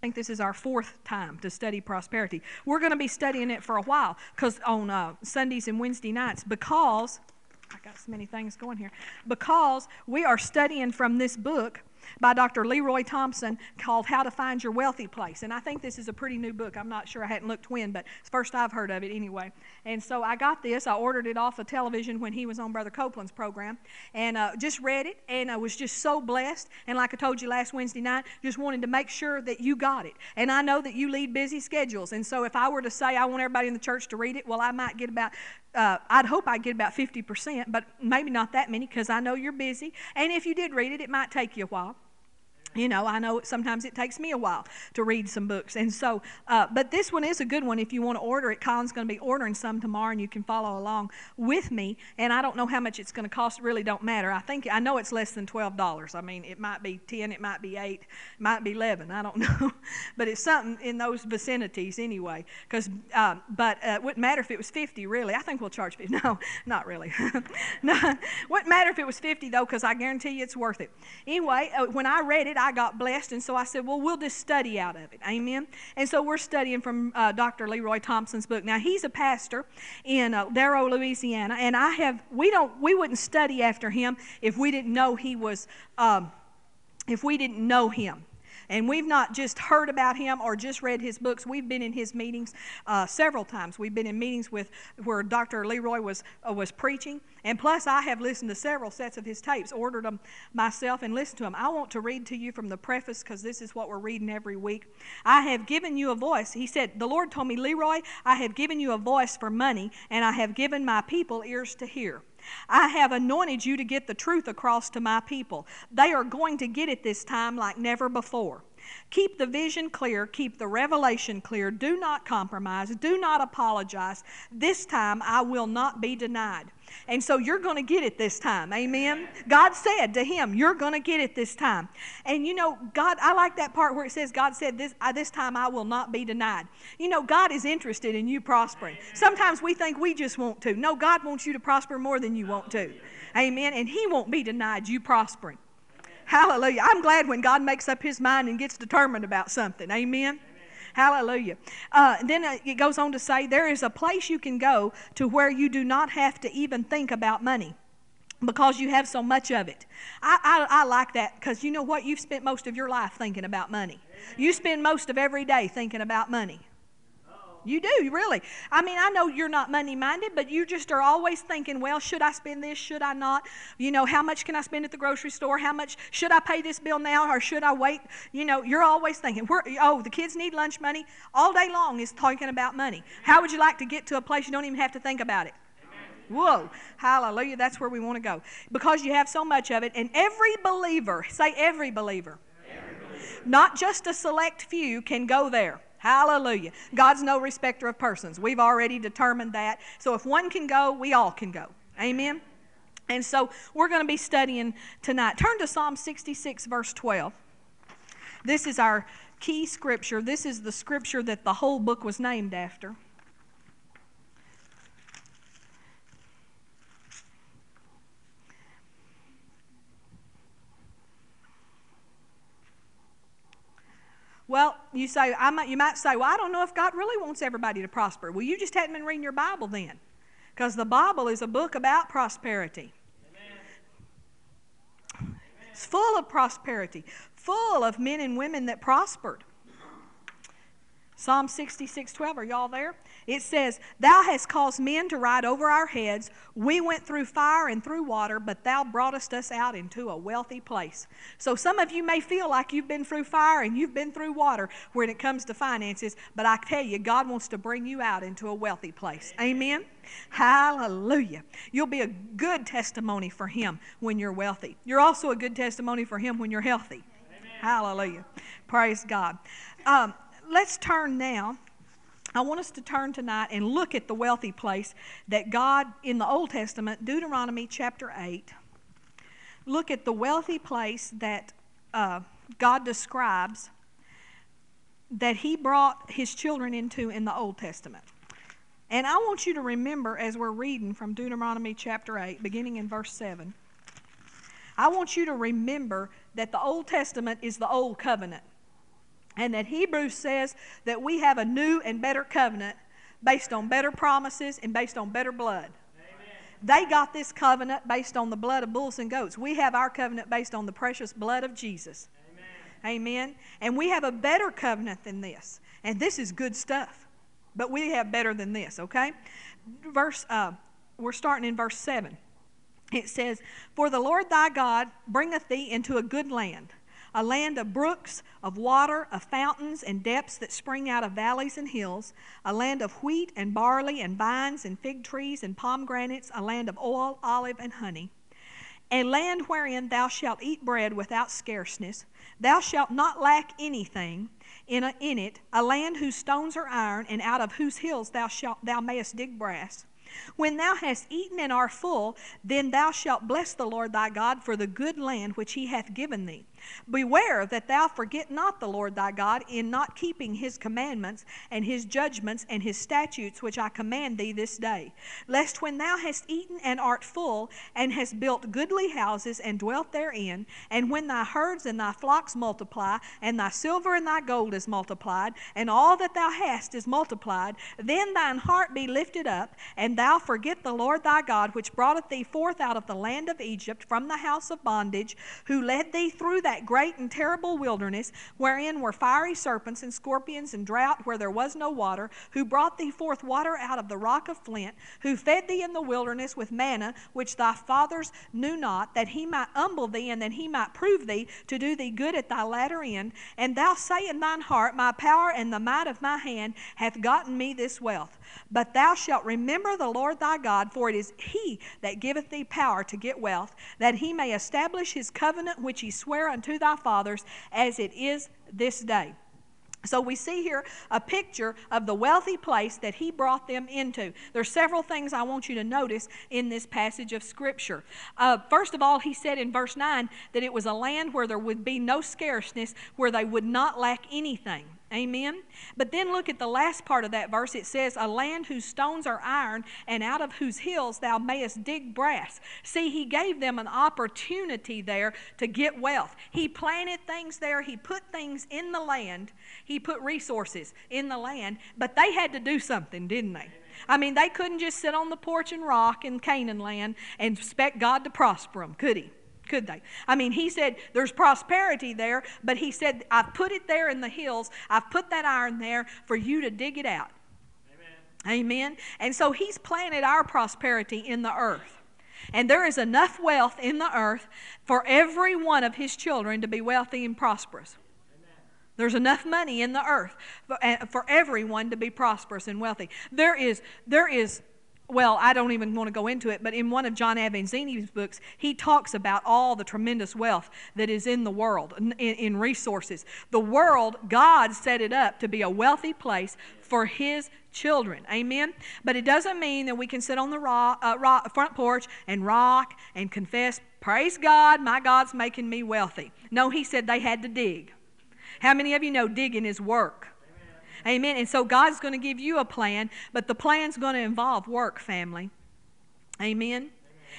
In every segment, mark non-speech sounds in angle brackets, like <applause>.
I think this is our fourth time to study prosperity. We're going to be studying it for a while because on uh, Sundays and Wednesday nights because I got so many things going here because we are studying from this book by Dr. Leroy Thompson called How to Find Your Wealthy Place. And I think this is a pretty new book. I'm not sure, I hadn't looked when, but it's first I've heard of it anyway. And so I got this. I ordered it off of television when he was on Brother Copeland's program and uh, just read it. And I was just so blessed. And like I told you last Wednesday night, just wanted to make sure that you got it. And I know that you lead busy schedules. And so if I were to say I want everybody in the church to read it, well, I might get about uh, I'd hope I'd get about 50%, but maybe not that many because I know you're busy. And if you did read it, it might take you a while. You know, I know sometimes it takes me a while to read some books. And so, uh, but this one is a good one if you want to order it. Colin's going to be ordering some tomorrow and you can follow along with me. And I don't know how much it's going to cost. It really don't matter. I think, I know it's less than $12. I mean, it might be 10, it might be 8, it might be 11. I don't <laughs> know. but it's something in those vicinities anyway. Because, uh, but uh, it wouldn't matter if it was 50 really. I think we'll charge 50. <laughs> No, not really. <laughs> no, wouldn't matter if it was 50 though because I guarantee you it's worth it. Anyway, uh, when I read it, I got blessed, and so I said, well, we'll just study out of it. Amen. And so we're studying from uh, Dr. Leroy Thompson's book. Now he's a pastor in uh, Darrow, Louisiana, and I have we don't we wouldn't study after him if we didn't know he was um, if we didn't know him. And we've not just heard about him or just read his books. We've been in his meetings uh, several times. We've been in meetings with where Dr. Leroy was uh, was preaching, and plus I have listened to several sets of his tapes, ordered them myself, and listened to them. I want to read to you from the preface because this is what we're reading every week. I have given you a voice. He said, "The Lord told me, Leroy, I have given you a voice for money, and I have given my people ears to hear." I have anointed you to get the truth across to my people. They are going to get it this time like never before. Keep the vision clear, keep the revelation clear. Do not compromise, do not apologize. This time I will not be denied. And so you're going to get it this time. Amen. God said to him, You're going to get it this time. And you know, God, I like that part where it says, God said, This, uh, this time I will not be denied. You know, God is interested in you prospering. Sometimes we think we just want to. No, God wants you to prosper more than you want to. Amen. And He won't be denied you prospering. Hallelujah. I'm glad when God makes up his mind and gets determined about something. Amen. Hallelujah. Uh, then uh, it goes on to say, There is a place you can go to where you do not have to even think about money because you have so much of it. I, I, I like that because you know what? You've spent most of your life thinking about money. You spend most of every day thinking about money. You do, really. I mean, I know you're not money minded, but you just are always thinking, well, should I spend this? Should I not? You know, how much can I spend at the grocery store? How much should I pay this bill now or should I wait? You know, you're always thinking, oh, the kids need lunch money. All day long is talking about money. How would you like to get to a place you don't even have to think about it? Whoa, hallelujah. That's where we want to go. Because you have so much of it. And every believer, say every believer, every believer. not just a select few, can go there. Hallelujah. God's no respecter of persons. We've already determined that. So if one can go, we all can go. Amen. And so we're going to be studying tonight. Turn to Psalm 66, verse 12. This is our key scripture. This is the scripture that the whole book was named after. Well, you say might, you might say, well, I don't know if God really wants everybody to prosper. Well, you just hadn't been reading your Bible then, because the Bible is a book about prosperity. Amen. It's full of prosperity, full of men and women that prospered. Psalm 66, 12. Are y'all there? It says, Thou hast caused men to ride over our heads. We went through fire and through water, but thou broughtest us out into a wealthy place. So some of you may feel like you've been through fire and you've been through water when it comes to finances, but I tell you, God wants to bring you out into a wealthy place. Amen? Hallelujah. You'll be a good testimony for Him when you're wealthy. You're also a good testimony for Him when you're healthy. Amen. Hallelujah. Praise God. Um, let's turn now. I want us to turn tonight and look at the wealthy place that God in the Old Testament, Deuteronomy chapter 8, look at the wealthy place that uh, God describes that He brought His children into in the Old Testament. And I want you to remember as we're reading from Deuteronomy chapter 8, beginning in verse 7, I want you to remember that the Old Testament is the Old Covenant. And that Hebrews says that we have a new and better covenant based on better promises and based on better blood. They got this covenant based on the blood of bulls and goats. We have our covenant based on the precious blood of Jesus. Amen. Amen. And we have a better covenant than this. And this is good stuff. But we have better than this, okay? Verse uh, we're starting in verse 7. It says, For the Lord thy God bringeth thee into a good land a land of brooks, of water, of fountains and depths that spring out of valleys and hills, a land of wheat and barley and vines and fig trees and pomegranates, a land of oil, olive, and honey. A land wherein thou shalt eat bread without scarceness. Thou shalt not lack anything in, a, in it, a land whose stones are iron, and out of whose hills thou, shalt, thou mayest dig brass. When thou hast eaten and art full, then thou shalt bless the Lord thy God for the good land which he hath given thee. Beware that thou forget not the Lord thy God in not keeping his commandments and his judgments and his statutes which I command thee this day. Lest when thou hast eaten and art full, and hast built goodly houses and dwelt therein, and when thy herds and thy flocks multiply, and thy silver and thy gold is multiplied, and all that thou hast is multiplied, then thine heart be lifted up, and thou forget the Lord thy God, which broughteth thee forth out of the land of Egypt from the house of bondage, who led thee through that great and terrible wilderness, wherein were fiery serpents and scorpions and drought where there was no water, who brought thee forth water out of the rock of flint, who fed thee in the wilderness with manna, which thy fathers knew not, that he might humble thee and that he might prove thee to do thee good at thy latter end. And thou say in thine heart, My power and the might of my hand hath gotten me this wealth. But thou shalt remember the Lord thy God, for it is he that giveth thee power to get wealth, that he may establish his covenant which he sware unto thy fathers, as it is this day. So we see here a picture of the wealthy place that he brought them into. There's several things I want you to notice in this passage of Scripture. Uh, first of all, he said in verse 9 that it was a land where there would be no scarceness, where they would not lack anything. Amen. But then look at the last part of that verse. It says, A land whose stones are iron, and out of whose hills thou mayest dig brass. See, he gave them an opportunity there to get wealth. He planted things there, he put things in the land, he put resources in the land, but they had to do something, didn't they? I mean, they couldn't just sit on the porch and rock in Canaan land and expect God to prosper them, could he? Could they? I mean, he said there's prosperity there, but he said, I've put it there in the hills. I've put that iron there for you to dig it out. Amen. Amen. And so he's planted our prosperity in the earth. And there is enough wealth in the earth for every one of his children to be wealthy and prosperous. There's enough money in the earth for, eh, for everyone to be prosperous and wealthy. There is, there is well, I don't even want to go into it, but in one of John Avanzini's books, he talks about all the tremendous wealth that is in the world, in, in, resources. The world, God set it up to be a wealthy place for His children. Amen? But it doesn't mean that we can sit on the rock, uh, rock, front porch and rock and confess, Praise God, my God's making me wealthy. No, He said they had to dig. How many of you know digging is work? Amen. And so God's going to give you a plan, but the plan's going to involve work, family. Amen.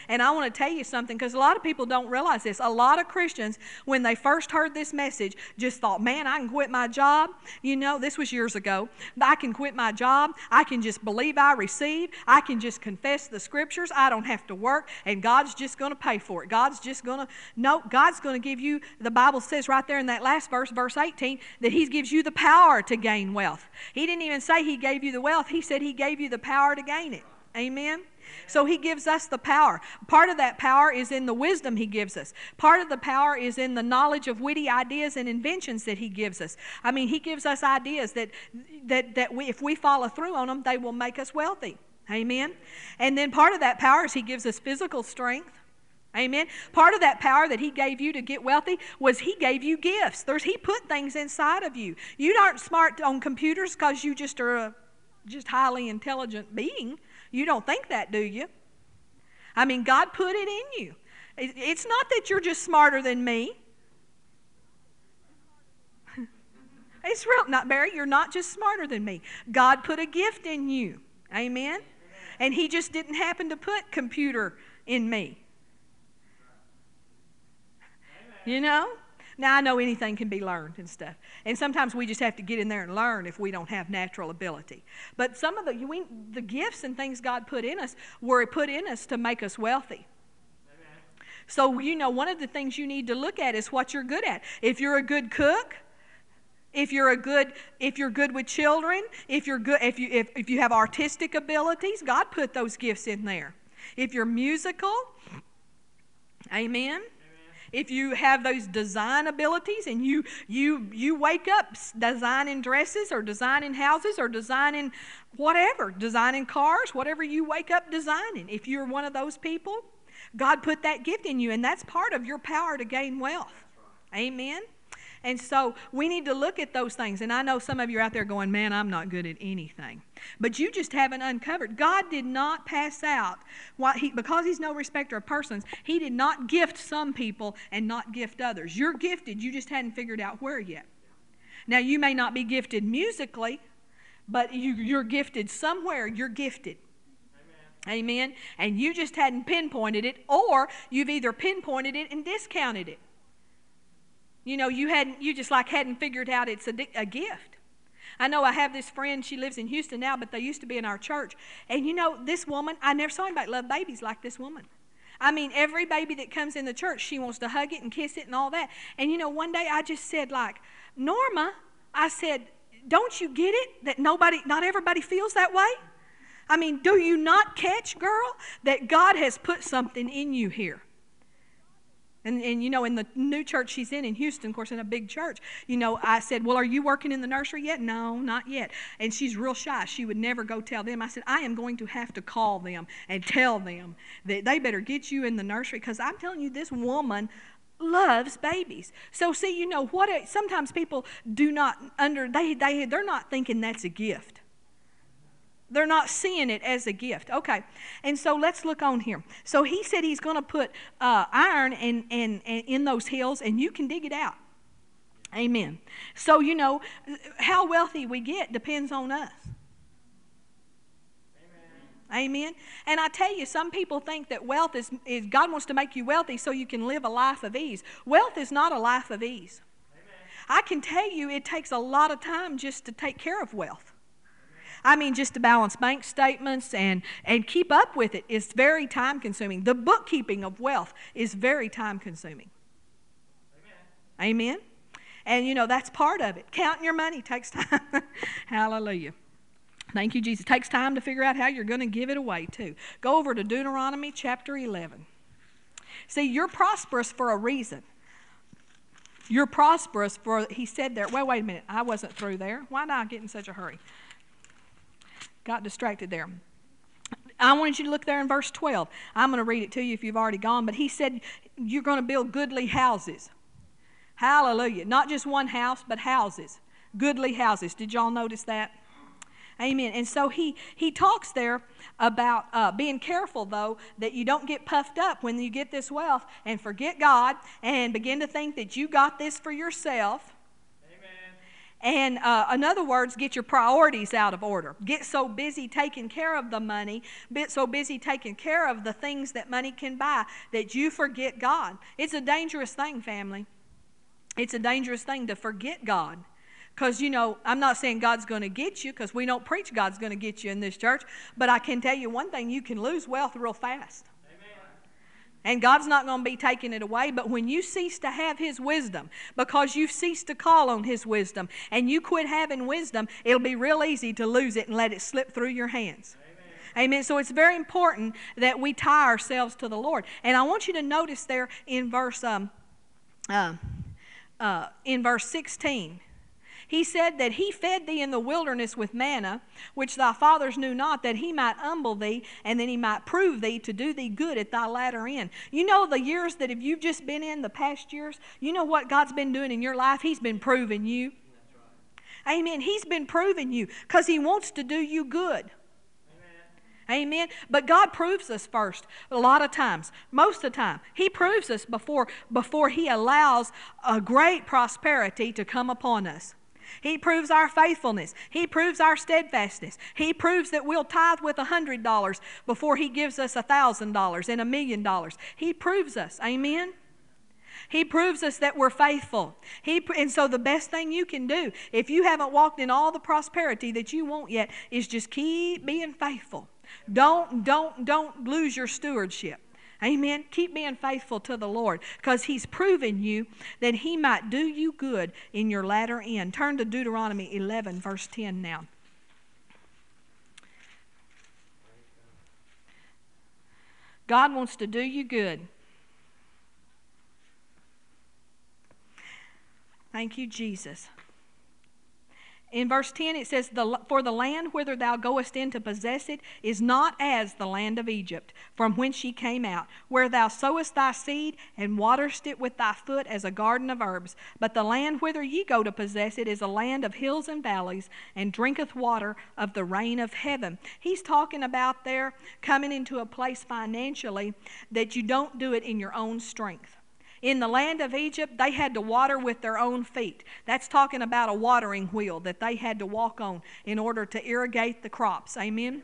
And I want to tell you something because a lot of people don't realize this. A lot of Christians, when they first heard this message, just thought, man, I can quit my job. You know, this was years ago. I can quit my job. I can just believe I receive. I can just confess the scriptures. I don't have to work. And God's just going to pay for it. God's just going to, no, God's going to give you, the Bible says right there in that last verse, verse 18, that He gives you the power to gain wealth. He didn't even say He gave you the wealth, He said He gave you the power to gain it. Amen? So he gives us the power. Part of that power is in the wisdom he gives us. Part of the power is in the knowledge of witty ideas and inventions that he gives us. I mean, he gives us ideas that that that we, if we follow through on them, they will make us wealthy. Amen. And then part of that power is he gives us physical strength. Amen. Part of that power that he gave you to get wealthy was he gave you gifts. There's he put things inside of you. You aren't smart on computers because you just are a just highly intelligent being. You don't think that, do you? I mean, God put it in you. It's not that you're just smarter than me. <laughs> it's real, not Barry. You're not just smarter than me. God put a gift in you. Amen. And He just didn't happen to put computer in me. You know? Now, I know anything can be learned and stuff. And sometimes we just have to get in there and learn if we don't have natural ability. But some of the, we, the gifts and things God put in us were put in us to make us wealthy. So, you know, one of the things you need to look at is what you're good at. If you're a good cook, if you're a good if you're good with children if you're good if you if, if you have artistic abilities god put those gifts in there if you're musical amen if you have those design abilities and you you you wake up designing dresses or designing houses or designing whatever designing cars whatever you wake up designing if you're one of those people god put that gift in you and that's part of your power to gain wealth. Amen and so we need to look at those things. And I know some of you are out there going, man, I'm not good at anything. But you just haven't uncovered. God did not pass out, what he, because He's no respecter of persons, He did not gift some people and not gift others. You're gifted, you just hadn't figured out where yet. Now, you may not be gifted musically, but you, you're gifted somewhere. You're gifted. Amen. Amen. And you just hadn't pinpointed it, or you've either pinpointed it and discounted it. You know, you hadn't, you just like hadn't figured out it's a, a gift. I know I have this friend, she lives in Houston now, but they used to be in our church. And you know, this woman, I never saw anybody love babies like this woman. I mean, every baby that comes in the church, she wants to hug it and kiss it and all that. And you know, one day I just said, like, Norma, I said, don't you get it that nobody, not everybody feels that way? I mean, do you not catch, girl, that God has put something in you here? And, and you know, in the new church she's in in Houston, of course, in a big church, you know, I said, Well, are you working in the nursery yet? No, not yet. And she's real shy. She would never go tell them. I said, I am going to have to call them and tell them that they better get you in the nursery because I'm telling you, this woman loves babies. So, see, you know, what sometimes people do not under, they, they, they're not thinking that's a gift. They're not seeing it as a gift. Okay. And so let's look on here. So he said he's going to put uh, iron in, in, in those hills, and you can dig it out. Amen. So, you know, how wealthy we get depends on us. Amen. And I tell you, some people think that wealth is, is, God wants to make you wealthy so you can live a life of ease. Wealth is not a life of ease. Amen. I can tell you it takes a lot of time just to take care of wealth. I mean, just to balance bank statements and, and keep up with it is very time consuming. The bookkeeping of wealth is very time consuming. Amen. Amen. And you know, that's part of it. Counting your money takes time. <laughs> Hallelujah. Thank you, Jesus. It takes time to figure out how you're going to give it away, too. Go over to Deuteronomy chapter 11. See, you're prosperous for a reason. You're prosperous for, he said there, well, wait a minute, I wasn't through there. Why did I get in such a hurry? Got distracted there. I wanted you to look there in verse 12. I'm going to read it to you if you've already gone, but he said, You're going to build goodly houses. Hallelujah. Not just one house, but houses. Goodly houses. Did y'all notice that? Amen. And so he, he talks there about uh, being careful, though, that you don't get puffed up when you get this wealth and forget God and begin to think that you got this for yourself and uh, in other words, get your priorities out of order. Get so busy taking care of the money, get so busy taking care of the things that money can buy that you forget God. It's a dangerous thing, family. It's a dangerous thing to forget God. Because, you know, I'm not saying God's going to get you because we don't preach God's going to get you in this church, but I can tell you one thing you can lose wealth real fast. And God's not going to be taking it away. But when you cease to have His wisdom, because you've ceased to call on His wisdom, and you quit having wisdom, it'll be real easy to lose it and let it slip through your hands. Amen. Amen. So it's very important that we tie ourselves to the Lord. And I want you to notice there in verse um, uh, uh, in verse 16. He said that he fed thee in the wilderness with manna, which thy fathers knew not, that he might humble thee, and then he might prove thee to do thee good at thy latter end. You know the years that if you've just been in, the past years, you know what God's been doing in your life? He's been proving you. Amen. He's been proving you because he wants to do you good. Amen. But God proves us first a lot of times. Most of the time. He proves us before before he allows a great prosperity to come upon us. He proves our faithfulness. He proves our steadfastness. He proves that we'll tithe with a $100 before He gives us a $1,000 and a million dollars. He proves us. Amen? He proves us that we're faithful. He, and so the best thing you can do, if you haven't walked in all the prosperity that you want yet, is just keep being faithful. Don't, don't, don't lose your stewardship. Amen. Keep being faithful to the Lord because He's proven you that He might do you good in your latter end. Turn to Deuteronomy 11, verse 10 now. God wants to do you good. Thank you, Jesus. In verse 10, it says, For the land whither thou goest in to possess it is not as the land of Egypt, from whence ye came out, where thou sowest thy seed and waterest it with thy foot as a garden of herbs. But the land whither ye go to possess it is a land of hills and valleys, and drinketh water of the rain of heaven. He's talking about there coming into a place financially that you don't do it in your own strength. In the land of Egypt, they had to water with their own feet. That's talking about a watering wheel that they had to walk on in order to irrigate the crops. Amen. Amen.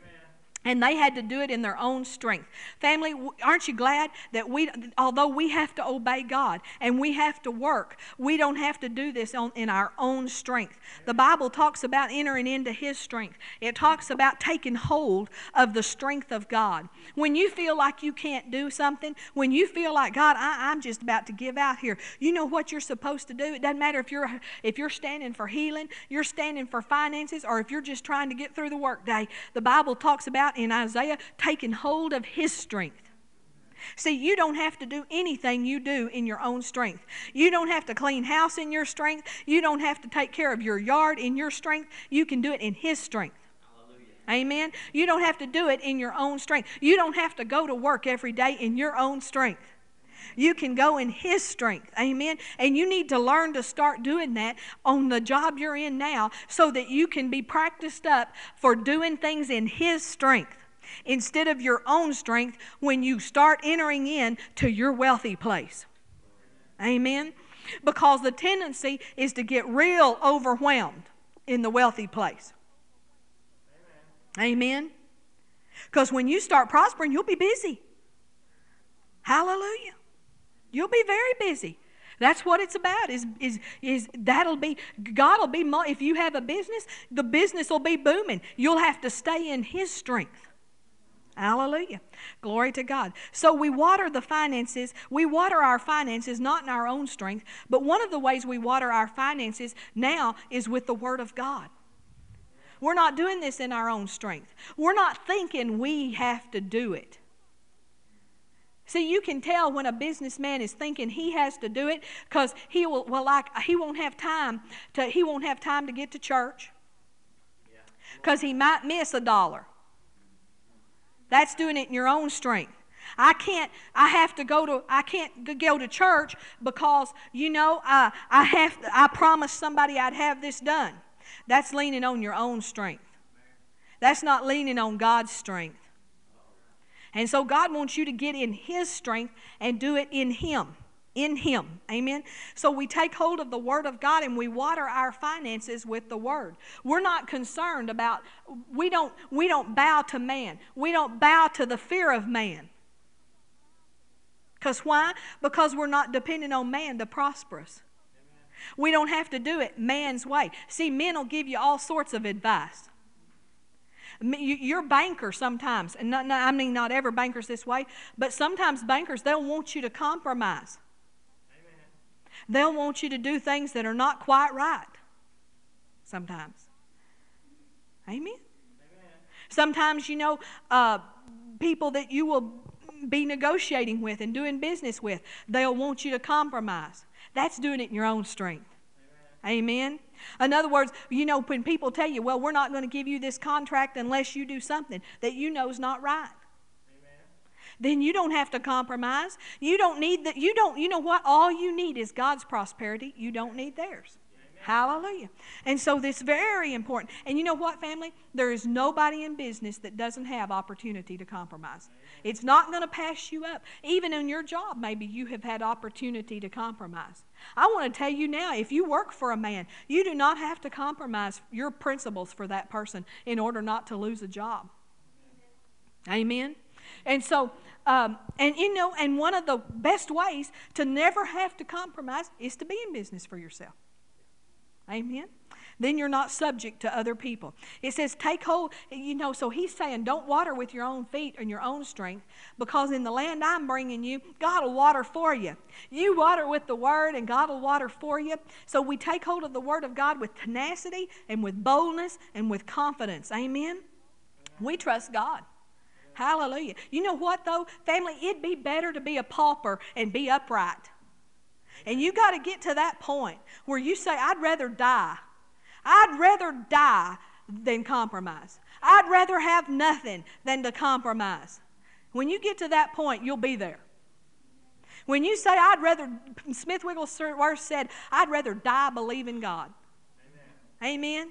And they had to do it in their own strength. Family, aren't you glad that we, although we have to obey God and we have to work, we don't have to do this on, in our own strength. The Bible talks about entering into His strength, it talks about taking hold of the strength of God. When you feel like you can't do something, when you feel like, God, I, I'm just about to give out here, you know what you're supposed to do? It doesn't matter if you're, if you're standing for healing, you're standing for finances, or if you're just trying to get through the workday. The Bible talks about in Isaiah taking hold of his strength. See, you don't have to do anything you do in your own strength. You don't have to clean house in your strength. You don't have to take care of your yard in your strength. You can do it in His strength. Hallelujah. Amen. You don't have to do it in your own strength. You don't have to go to work every day in your own strength. You can go in His strength. Amen. And you need to learn to start doing that on the job you're in now so that you can be practiced up for doing things in His strength instead of your own strength when you start entering in to your wealthy place. Amen. Because the tendency is to get real overwhelmed in the wealthy place. Amen. Because when you start prospering, you'll be busy. Hallelujah. You'll be very busy. That's what it's about. Is is is that'll be God will be if you have a business, the business will be booming. You'll have to stay in His strength. Hallelujah. Glory to God. So we water the finances. We water our finances not in our own strength, but one of the ways we water our finances now is with the Word of God. We're not doing this in our own strength. We're not thinking we have to do it. See, you can tell when a businessman is thinking he has to do it because he will well like he won't have time to he won't have time to get to church because he might miss a dollar. That's doing it in your own strength. I can't, I have to go to, I can't go to church because, you know, I, I have, to, I promised somebody I'd have this done. That's leaning on your own strength. That's not leaning on God's strength. And so God wants you to get in His strength and do it in Him. In Him. Amen. So we take hold of the Word of God and we water our finances with the Word. We're not concerned about, we don't, we don't bow to man. We don't bow to the fear of man. Because why? Because we're not depending on man to prosper us. We don't have to do it man's way. See, men will give you all sorts of advice. Your banker sometimes, and not, I mean not every banker's this way, but sometimes bankers, they'll want you to compromise. They'll want you to do things that are not quite right sometimes. Amen. Amen. Sometimes, you know, uh, people that you will be negotiating with and doing business with, they'll want you to compromise. That's doing it in your own strength. Amen. Amen. In other words, you know, when people tell you, well, we're not going to give you this contract unless you do something that you know is not right. Then you don't have to compromise. You don't need that. You don't, you know what? All you need is God's prosperity. You don't need theirs. Hallelujah. And so this very important. And you know what, family? There is nobody in business that doesn't have opportunity to compromise. It's not going to pass you up. Even in your job, maybe you have had opportunity to compromise. I want to tell you now if you work for a man, you do not have to compromise your principles for that person in order not to lose a job. Amen. And so, um, and you know, and one of the best ways to never have to compromise is to be in business for yourself. Amen. Then you're not subject to other people. It says, take hold, you know, so he's saying, don't water with your own feet and your own strength, because in the land I'm bringing you, God will water for you. You water with the word, and God will water for you. So we take hold of the word of God with tenacity and with boldness and with confidence. Amen. We trust God. Hallelujah. You know what, though? Family, it'd be better to be a pauper and be upright. And you got to get to that point where you say, I'd rather die. I'd rather die than compromise. I'd rather have nothing than to compromise. When you get to that point, you'll be there. When you say, I'd rather, Smith Wigglesworth said, I'd rather die believing God. Amen. Amen.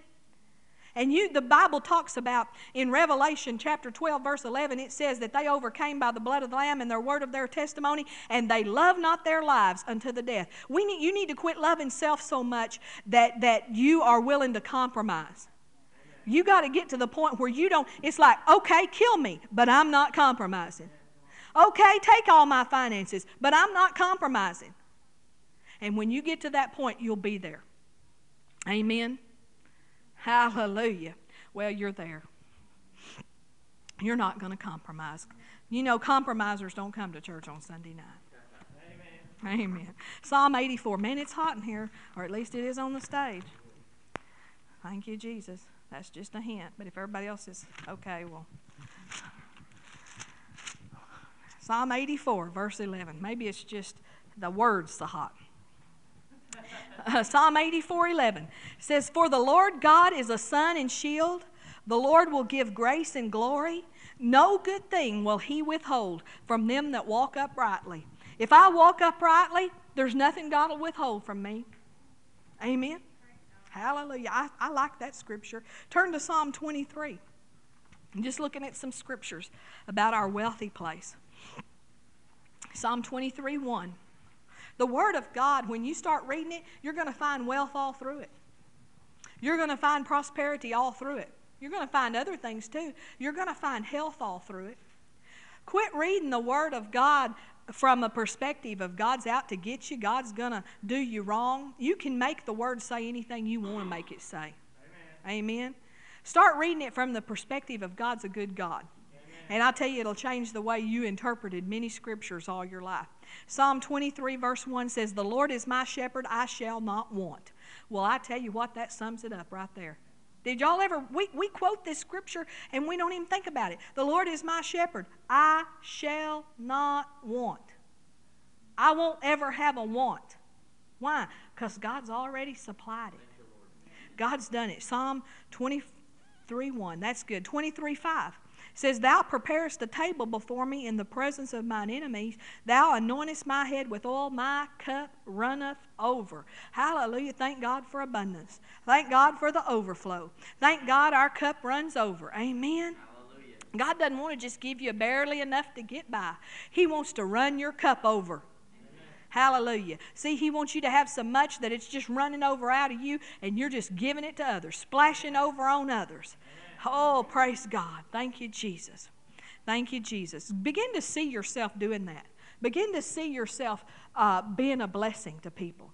And you, the Bible talks about in Revelation chapter 12, verse 11, it says that they overcame by the blood of the Lamb and their word of their testimony, and they love not their lives unto the death. We need, you need to quit loving self so much that, that you are willing to compromise. You got to get to the point where you don't, it's like, okay, kill me, but I'm not compromising. Okay, take all my finances, but I'm not compromising. And when you get to that point, you'll be there. Amen. Hallelujah. Well, you're there. You're not going to compromise. You know, compromisers don't come to church on Sunday night. Amen. Amen. Psalm 84. Man, it's hot in here, or at least it is on the stage. Thank you, Jesus. That's just a hint. But if everybody else is okay, well. Psalm 84, verse 11. Maybe it's just the words the hot. Uh, Psalm 84 11 says, For the Lord God is a sun and shield. The Lord will give grace and glory. No good thing will he withhold from them that walk uprightly. If I walk uprightly, there's nothing God will withhold from me. Amen. Hallelujah. I, I like that scripture. Turn to Psalm 23. I'm just looking at some scriptures about our wealthy place. Psalm 23 1. The Word of God, when you start reading it, you're going to find wealth all through it. You're going to find prosperity all through it. You're going to find other things too. You're going to find health all through it. Quit reading the Word of God from a perspective of God's out to get you, God's going to do you wrong. You can make the Word say anything you want to make it say. Amen. Amen. Start reading it from the perspective of God's a good God. And I tell you, it'll change the way you interpreted many scriptures all your life. Psalm 23, verse 1 says, The Lord is my shepherd, I shall not want. Well, I tell you what, that sums it up right there. Did y'all ever, we, we quote this scripture and we don't even think about it. The Lord is my shepherd, I shall not want. I won't ever have a want. Why? Because God's already supplied it. God's done it. Psalm 23 1. That's good. 23 5 says, Thou preparest a table before me in the presence of mine enemies. Thou anointest my head with oil, my cup runneth over. Hallelujah. Thank God for abundance. Thank God for the overflow. Thank God our cup runs over. Amen. God doesn't want to just give you barely enough to get by. He wants to run your cup over. Hallelujah. See, He wants you to have so much that it's just running over out of you and you're just giving it to others, splashing over on others. Oh, praise God. Thank you, Jesus. Thank you, Jesus. Begin to see yourself doing that. Begin to see yourself uh, being a blessing to people.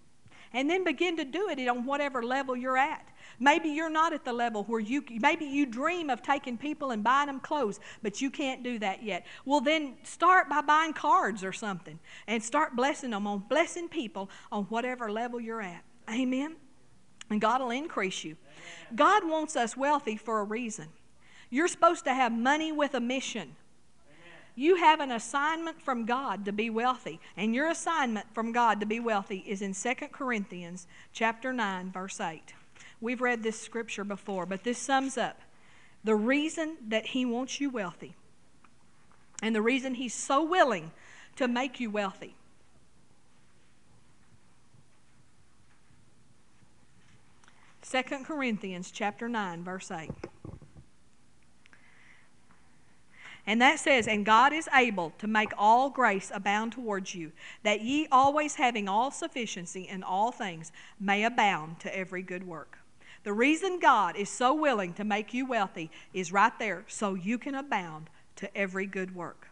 And then begin to do it on whatever level you're at. Maybe you're not at the level where you, maybe you dream of taking people and buying them clothes, but you can't do that yet. Well, then start by buying cards or something and start blessing them on, blessing people on whatever level you're at. Amen? And God will increase you. God wants us wealthy for a reason. You're supposed to have money with a mission. You have an assignment from God to be wealthy, and your assignment from God to be wealthy is in 2 Corinthians chapter 9 verse 8. We've read this scripture before, but this sums up the reason that he wants you wealthy and the reason he's so willing to make you wealthy. 2 Corinthians chapter 9 verse 8. And that says, And God is able to make all grace abound towards you, that ye always having all sufficiency in all things may abound to every good work. The reason God is so willing to make you wealthy is right there, so you can abound to every good work.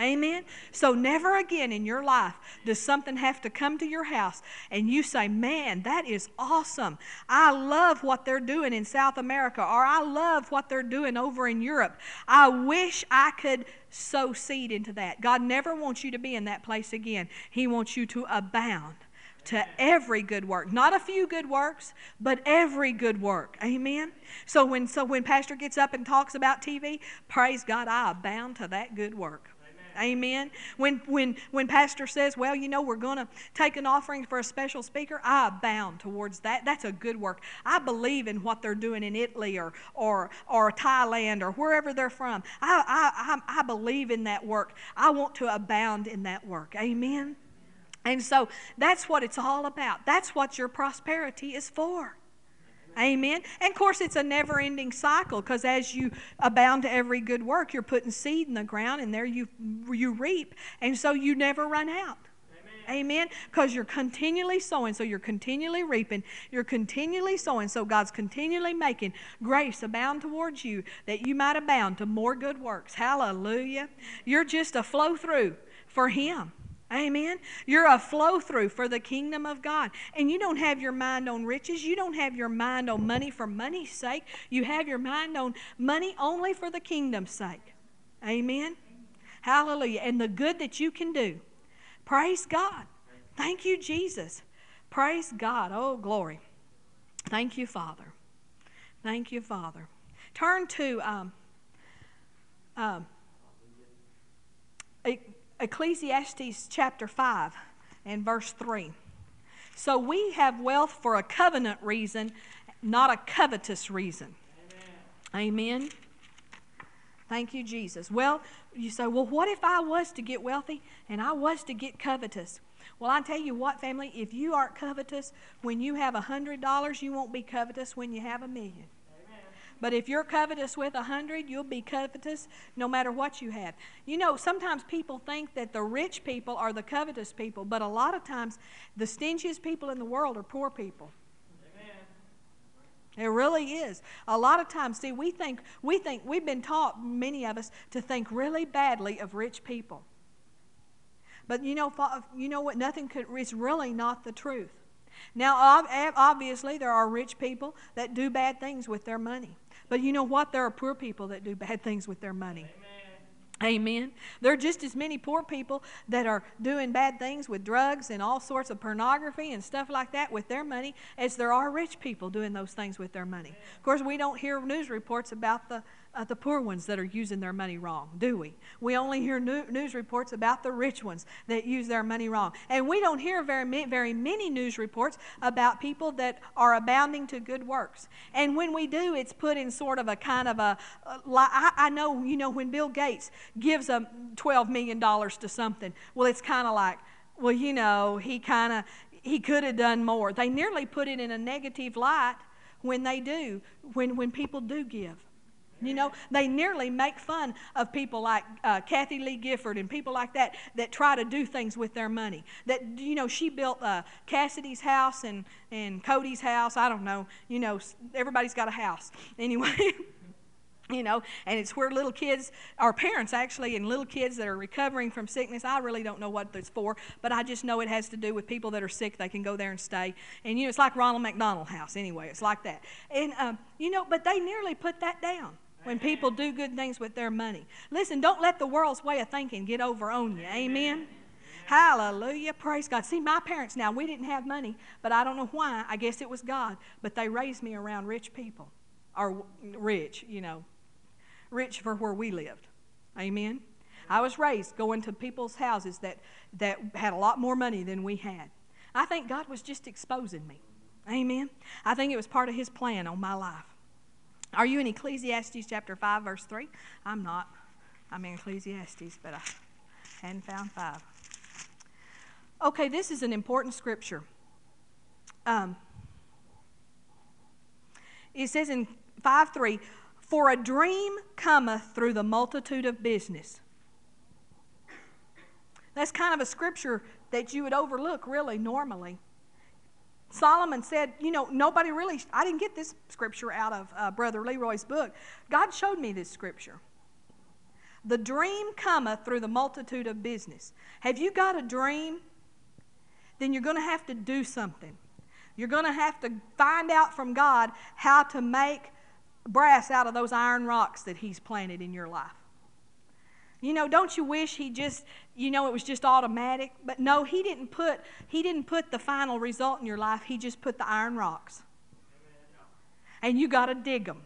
Amen. So never again in your life does something have to come to your house and you say, "Man, that is awesome. I love what they're doing in South America or I love what they're doing over in Europe. I wish I could sow seed into that." God never wants you to be in that place again. He wants you to abound to every good work not a few good works but every good work amen so when so when pastor gets up and talks about tv praise god i abound to that good work Amen. When when when pastor says, "Well, you know, we're going to take an offering for a special speaker," I abound towards that. That's a good work. I believe in what they're doing in Italy or or or Thailand or wherever they're from. I I I, I believe in that work. I want to abound in that work. Amen. And so that's what it's all about. That's what your prosperity is for. Amen. And of course, it's a never ending cycle because as you abound to every good work, you're putting seed in the ground and there you, you reap. And so you never run out. Amen. Because you're continually sowing, so you're continually reaping. You're continually sowing, so God's continually making grace abound towards you that you might abound to more good works. Hallelujah. You're just a flow through for Him. Amen. You're a flow through for the kingdom of God. And you don't have your mind on riches. You don't have your mind on money for money's sake. You have your mind on money only for the kingdom's sake. Amen. Hallelujah. And the good that you can do. Praise God. Thank you, Jesus. Praise God. Oh, glory. Thank you, Father. Thank you, Father. Turn to um, um, Ecclesiastes chapter 5 and verse 3. So we have wealth for a covenant reason, not a covetous reason. Amen. Amen. Thank you, Jesus. Well, you say, well, what if I was to get wealthy and I was to get covetous? Well, I tell you what, family, if you aren't covetous when you have a $100, you won't be covetous when you have a million. But if you're covetous with a hundred, you'll be covetous no matter what you have. You know, sometimes people think that the rich people are the covetous people, but a lot of times the stingiest people in the world are poor people. It really is. A lot of times, see, we think we think we've been taught, many of us, to think really badly of rich people. But you know, you know what? Nothing could, is really not the truth. Now, obviously, there are rich people that do bad things with their money. But you know what? There are poor people that do bad things with their money. Amen. Amen. There are just as many poor people that are doing bad things with drugs and all sorts of pornography and stuff like that with their money as there are rich people doing those things with their money. Of course, we don't hear news reports about the uh, the poor ones that are using their money wrong, do we? We only hear new, news reports about the rich ones that use their money wrong. And we don't hear very, very many news reports about people that are abounding to good works. And when we do, it's put in sort of a kind of a, uh, I, I know, you know, when Bill Gates gives a $12 million to something, well, it's kind of like, well, you know, he kind of, he could have done more. They nearly put it in a negative light when they do, when, when people do give. You know, they nearly make fun of people like uh, Kathie Lee Gifford and people like that that try to do things with their money. That, you know, she built uh, Cassidy's house and, and Cody's house. I don't know. You know, everybody's got a house. <laughs> Anyway. you know, and it's where little kids, our parents actually, and little kids that are recovering from sickness. I really don't know what it's for, but I just know it has to do with people that are sick. They can go there and stay. And, you know, it's like Ronald McDonald House anyway. It's like that. And, um, you know, but they nearly put that down when people do good things with their money. Listen, don't let the world's way of thinking get over on you. Amen. Hallelujah. Praise God. See, my parents now, we didn't have money, but I don't know why. I guess it was God. But they raised me around rich people, or rich, you know, rich for where we lived. Amen. I was raised going to people's houses that, that had a lot more money than we had. I think God was just exposing me. Amen. I think it was part of His plan on my life. Are you in Ecclesiastes chapter 5, verse 3? I'm not. I'm in Ecclesiastes, but I hadn't found 5. Okay, this is an important scripture. Um, it says in 5 3, For a dream cometh through the multitude of business. That's kind of a scripture that you would overlook, really, normally. Solomon said, you know, nobody really, I didn't get this scripture out of uh, Brother Leroy's book. God showed me this scripture. The dream cometh through the multitude of business. Have you got a dream? Then you're going to have to do something. You're going to have to find out from God how to make brass out of those iron rocks that He's planted in your life. You know, don't you wish he just, you know, it was just automatic? But no, he didn't put he didn't put the final result in your life. He just put the iron rocks. And you got to dig them.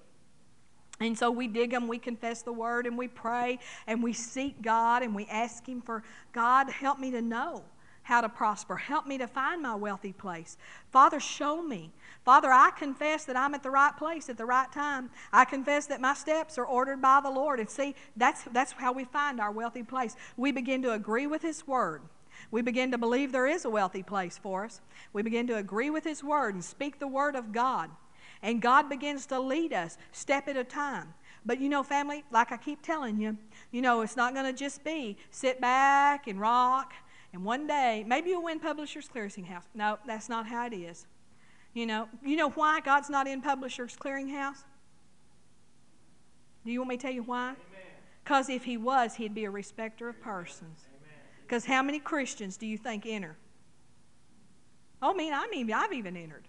And so we dig them, we confess the word, and we pray, and we seek God, and we ask Him for God, help me to know how to prosper. Help me to find my wealthy place. Father, show me. Father, I confess that I'm at the right place at the right time. I confess that my steps are ordered by the Lord. And see, that's, that's how we find our wealthy place. We begin to agree with His Word. We begin to believe there is a wealthy place for us. We begin to agree with His Word and speak the Word of God. And God begins to lead us step at a time. But you know, family, like I keep telling you, you know, it's not going to just be sit back and rock and one day, maybe you'll win Publishers Clearinghouse. No, that's not how it is. You know, you know why God's not in Publishers Clearinghouse? Do you want me to tell you why? Because if He was, He'd be a respecter of persons. Because how many Christians do you think enter? Oh, I mean, I mean, I've even entered.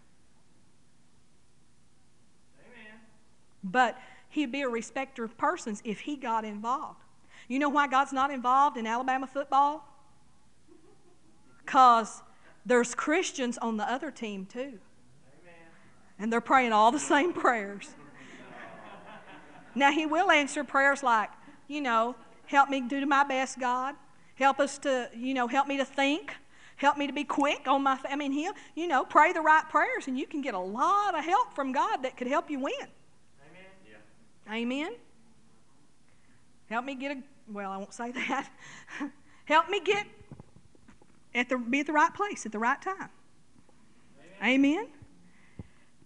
Amen. But He'd be a respecter of persons if He got involved. You know why God's not involved in Alabama football? <laughs> Because there's Christians on the other team too. And they're praying all the <laughs> same prayers. Now, He will answer prayers like, you know, help me do my best, God. Help us to, you know, help me to think. Help me to be quick on my. I mean, He'll, you know, pray the right prayers, and you can get a lot of help from God that could help you win. Amen. Yeah. Amen. Help me get a. Well, I won't say <laughs> that. help me get at the, be at the right place at the right time. Amen. Amen.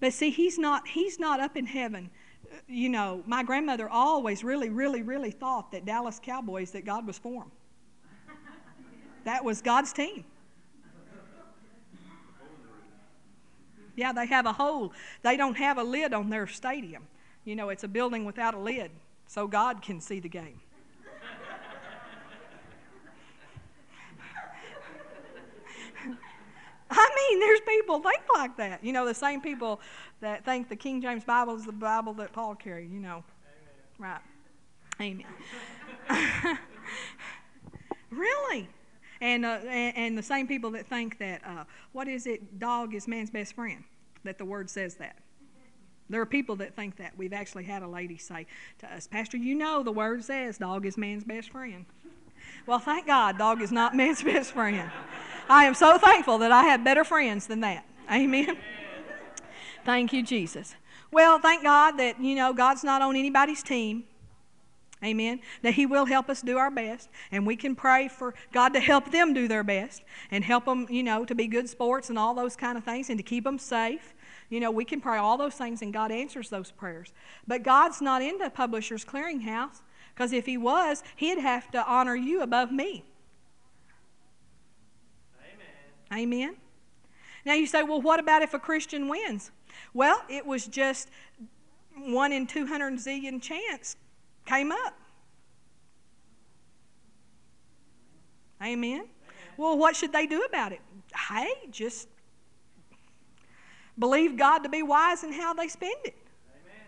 But see, he's not, he's not up in heaven. Uh, you know, my grandmother always really, really, really thought that Dallas Cowboys, that God was for them. That was God's team. Yeah, they have a hole. They don't have a lid on their stadium. You know, it's a building without a lid, so God can see the game. <laughs> I mean, there's people think like that. You know, the same people that think the King James Bible is the Bible that Paul carried, you know. Amen. Right. Amen. <laughs> really? And, uh, and, and, the same people that think that, uh, what is it, dog is man's best friend, that the word says that. There are people that think that. We've actually had a lady say to us, Pastor, you know the word says dog is man's best friend. Well, thank God, dog is not <laughs> man's best friend. I am so thankful that I have better friends than that. Amen. Thank you, Jesus. Well, thank God that, you know, God's not on anybody's team. Amen. That He will help us do our best. And we can pray for God to help them do their best and help them, you know, to be good sports and all those kind of things and to keep them safe. You know, we can pray all those things and God answers those prayers. But God's not into Publishers Clearinghouse because if He was, He'd have to honor you above me. Amen. Amen. Now you say, well, what about if a Christian wins? Well, it was just one in 200 zillion chance came up. Amen. Amen. Well, what should they do about it? Hey, just believe God to be wise in how they spend it. Amen.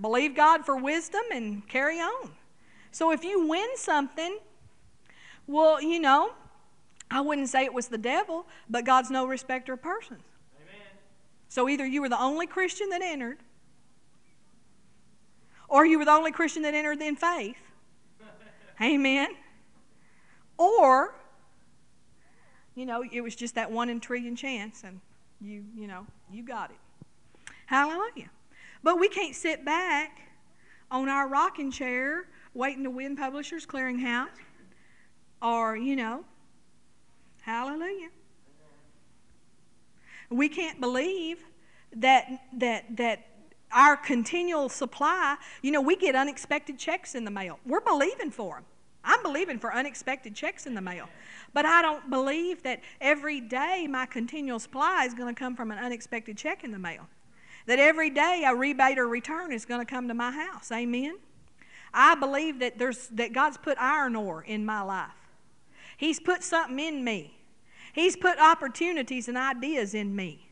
Believe God for wisdom and carry on. So if you win something, well, you know, I wouldn't say it was the devil, but God's no respecter of persons. Amen. So either you were the only Christian that entered, or you were the only Christian that entered in faith. <laughs> Amen. Or, you know, it was just that one in trillion chance, and you, you know, you got it. Hallelujah. But we can't sit back on our rocking chair waiting to win Publishers Clearinghouse, or, you know, Hallelujah. We can't believe that that that our continual supply, you know, we get unexpected checks in the mail. We're believing for them. I'm believing for unexpected checks in the mail. But I don't believe that every day my continual supply is going to come from an unexpected check in the mail. That every day a rebate or return is going to come to my house. Amen. I believe that there's that God's put iron ore in my life. He's put something in me. He's put opportunities and ideas in me.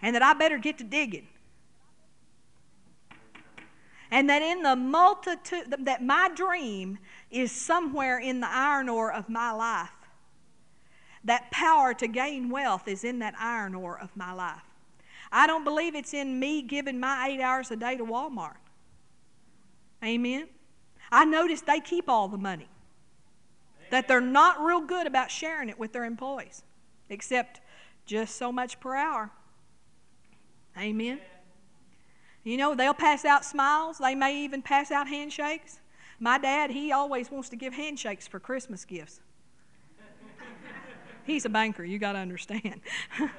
And that I better get to digging. And that in the multitude, that my dream is somewhere in the iron ore of my life. That power to gain wealth is in that iron ore of my life. I don't believe it's in me giving my eight hours a day to Walmart. Amen. I noticed they keep all the money. That they're not real good about sharing it with their employees, except just so much per hour. Amen. You know, they'll pass out smiles, they may even pass out handshakes. My dad, he always wants to give handshakes for Christmas gifts. <laughs> He's a banker, you got to understand. <laughs>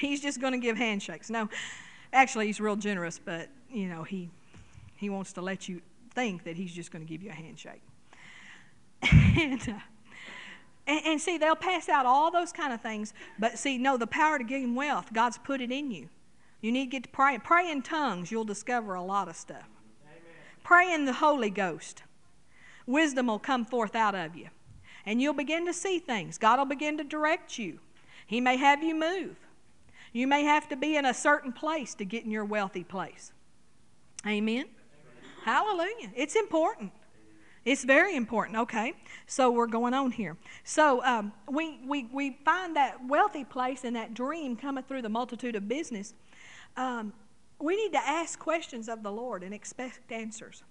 he's just going to give handshakes. No, actually, he's real generous, but, you know, he, he wants to let you think that he's just going to give you a handshake. <laughs> and, uh, and, and see, they'll pass out all those kind of things, but see, no, the power to gain wealth, God's put it in you. You need to get to pray. Pray in tongues, you'll discover a lot of stuff. Amen. Pray in the Holy Ghost. Wisdom will come forth out of you. And you'll begin to see things. God will begin to direct you. He may have you move. You may have to be in a certain place to get in your wealthy place. Amen. Hallelujah. It's important. It's very important. Okay, so we're going on here. So um, we, we, we find that wealthy place and that dream coming through the multitude of business um, we need to ask questions of the Lord and expect answers.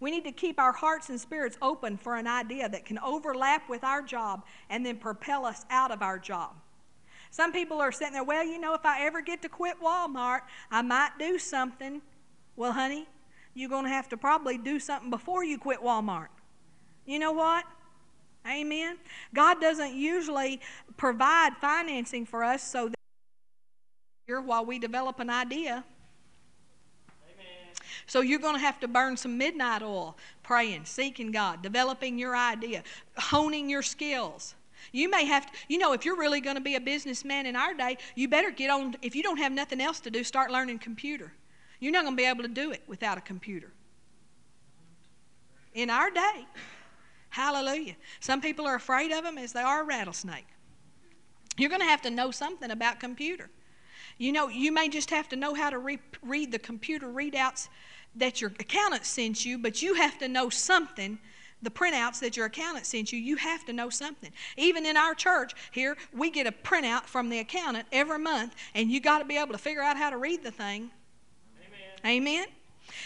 We need to keep our hearts and spirits open for an idea that can overlap with our job and then propel us out of our job. Some people are sitting there, well, you know, if I ever get to quit Walmart, I might do something. Well, honey, you're going to have to probably do something before you quit Walmart. You know what? Amen. God doesn't usually provide financing for us so that while we develop an idea. Amen. So you're going to have to burn some midnight oil, praying, seeking God, developing your idea, honing your skills. You may have to, you know, if you're really going to be a businessman in our day, you better get on, if you don't have nothing else to do, start learning computer. You're not going to be able to do it without a computer. In our day, hallelujah. Some people are afraid of them as they are a rattlesnake. You're going to have to know something about computer. You know, you may just have to know how to re- read the computer readouts that your accountant sent you, but you have to know something. The printouts that your accountant sent you, you have to know something. Even in our church here, we get a printout from the accountant every month, and you got to be able to figure out how to read the thing. Amen.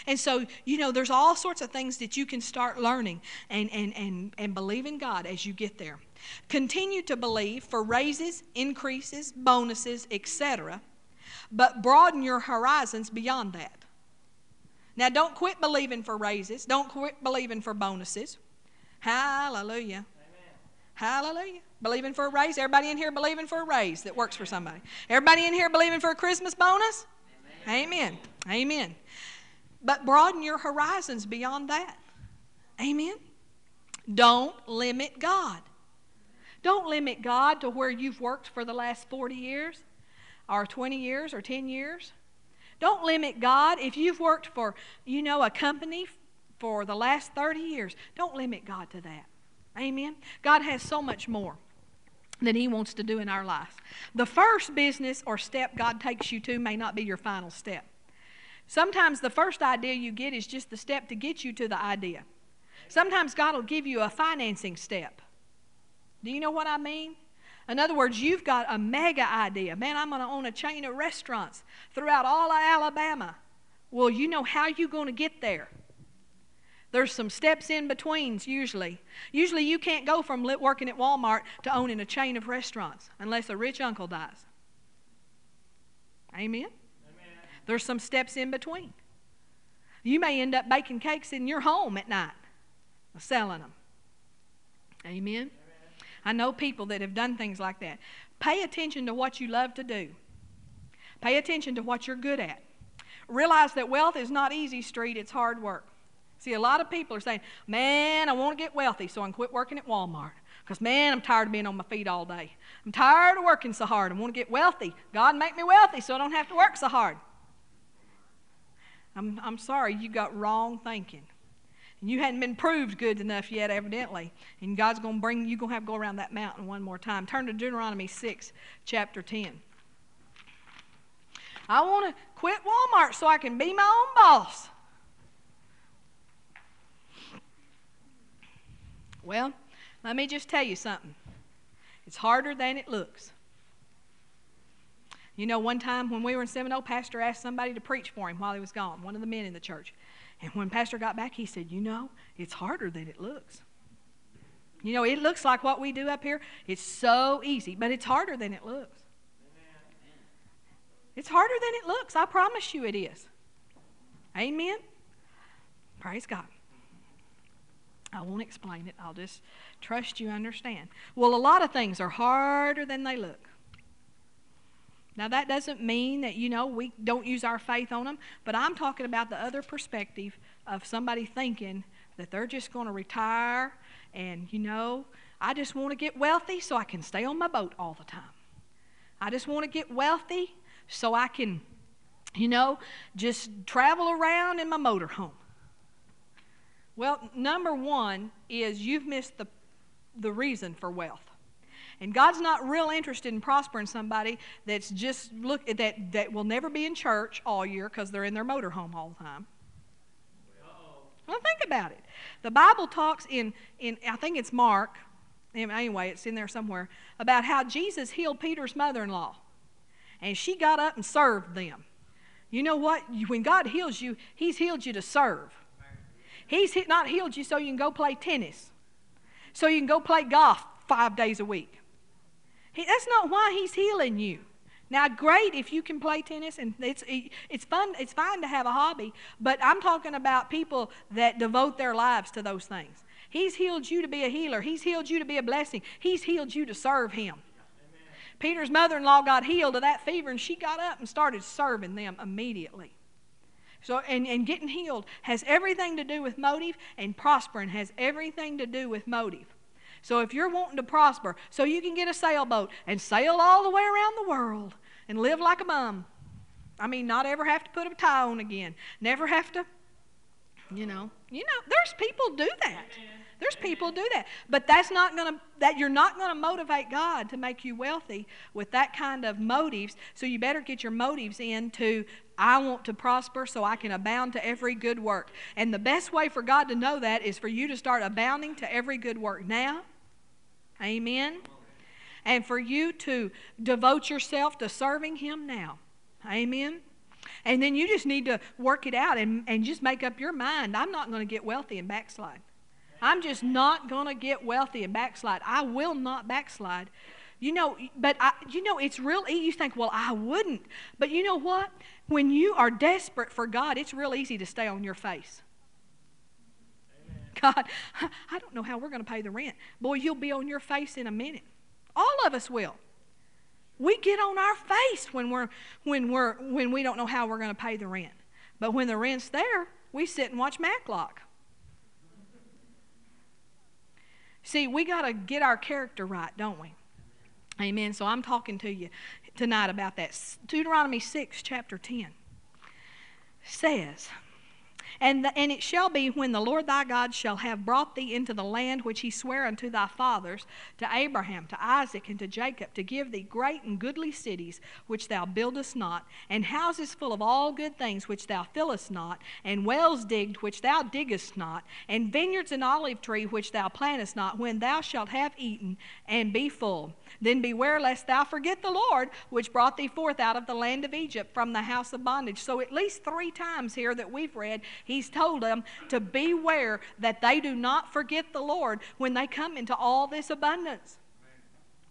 And so, you know, there's all sorts of things that you can start learning and, and, and, and believe in God as you get there. Continue to believe for raises, increases, bonuses, etc but broaden your horizons beyond that. Now, don't quit believing for raises, don't quit believing for bonuses. Hallelujah. Amen. Hallelujah. Believing for a raise. Everybody in here believing for a raise that works for somebody. Everybody in here believing for a Christmas bonus? Amen. Amen. But broaden your horizons beyond that. Amen. Don't limit God. Don't limit God to where you've worked for the last 40 years or 20 years or 10 years. Don't limit God. If you've worked for, you know, a company for the last 30 years, don't limit God to that. Amen. God has so much more that He wants to do in our lives. The first business or step God takes you to may not be your final step. Sometimes the first idea you get is just the step to get you to the idea. Sometimes God will give you a financing step. Do you know what I mean? In other words, you've got a mega idea. Man, I'm going to own a chain of restaurants throughout all of Alabama. Well, you know how you're going to get there. There's some steps in betweens usually. Usually you can't go from working at Walmart to owning a chain of restaurants unless a rich uncle dies. Amen? Amen. There's some steps in between. You may end up baking cakes in your home at night, selling them. Amen? I know people that have done things like that. Pay attention to what you love to do, pay attention to what you're good at. Realize that wealth is not easy street, it's hard work. See, a lot of people are saying, Man, I want to get wealthy, so I can quit working at Walmart. Because, man, I'm tired of being on my feet all day. I'm tired of working so hard. I want to get wealthy. God, make me wealthy so I don't have to work so hard. I'm, I'm sorry, you got wrong thinking. And you hadn't been proved good enough yet, evidently. And God's going to bring you going to have to go around that mountain one more time. Turn to Deuteronomy 6, chapter 10. I want to quit Walmart so I can be my own boss. Well, let me just tell you something. It's harder than it looks. You know, one time when we were in Seminole, Pastor asked somebody to preach for him while he was gone, one of the men in the church. And when Pastor got back, he said, You know, it's harder than it looks. You know, it looks like what we do up here. It's so easy, but it's harder than it looks. It's harder than it looks. I promise you it is. Amen? Praise God. I won't explain it. I'll just trust you understand. Well, a lot of things are harder than they look. Now, that doesn't mean that, you know, we don't use our faith on them, but I'm talking about the other perspective of somebody thinking that they're just going to retire and, you know, I just want to get wealthy so I can stay on my boat all the time. I just want to get wealthy so I can, you know, just travel around in my motorhome. Well, number one is you've missed the, the reason for wealth. And God's not real interested in prospering somebody that's just look that that will never be in church all year because they're in their motorhome all the time. Well, think about it. The Bible talks in in I think it's Mark. Anyway, it's in there somewhere about how Jesus healed Peter's mother-in-law, and she got up and served them. You know what? When God heals you, He's healed you to serve. He's not healed you so you can go play tennis, so you can go play golf five days a week. He, that's not why he's healing you. Now, great if you can play tennis, and it's it's fun. It's fine to have a hobby, but I'm talking about people that devote their lives to those things. He's healed you to be a healer. He's healed you to be a blessing. He's healed you to serve Him. Peter's mother-in-law got healed of that fever, and she got up and started serving them immediately. So, and, and getting healed has everything to do with motive, and prospering has everything to do with motive. So if you're wanting to prosper, so you can get a sailboat and sail all the way around the world and live like a bum. I mean, not ever have to put a tie on again. Never have to, you know. You know, there's people do that. There's people do that. But that's not going to that you're not going to motivate God to make you wealthy with that kind of motives. So you better get your motives into I want to prosper so I can abound to every good work. And the best way for God to know that is for you to start abounding to every good work now. Amen. And for you to devote yourself to serving Him now. Amen. And then you just need to work it out and, and just make up your mind. I'm not going to get wealthy and backslide. I'm just not going to get wealthy and backslide. I will not backslide. You know, but I, you know, it's real easy. You think, well, I wouldn't. But you know what? When you are desperate for God, it's real easy to stay on your face. God, <laughs> I don't know how we're going to pay the rent. Boy, you'll be on your face in a minute. All of us will. We get on our face when we're when we're when we don't know how we're going to pay the rent. But when the rent's there, we sit and watch Matlock. See, we got to get our character right, don't we? Amen. So I'm talking to you tonight about that. Deuteronomy 6, chapter 10 says, and, the, and it shall be when the Lord thy God shall have brought thee into the land which he sware unto thy fathers, to Abraham, to Isaac, and to Jacob, to give thee great and goodly cities which thou buildest not, and houses full of all good things which thou fillest not, and wells digged which thou diggest not, and vineyards and olive tree which thou plantest not, when thou shalt have eaten and be full. Then beware lest thou forget the Lord, which brought thee forth out of the land of Egypt from the house of bondage. So, at least three times here that we've read, he's told them to beware that they do not forget the Lord when they come into all this abundance.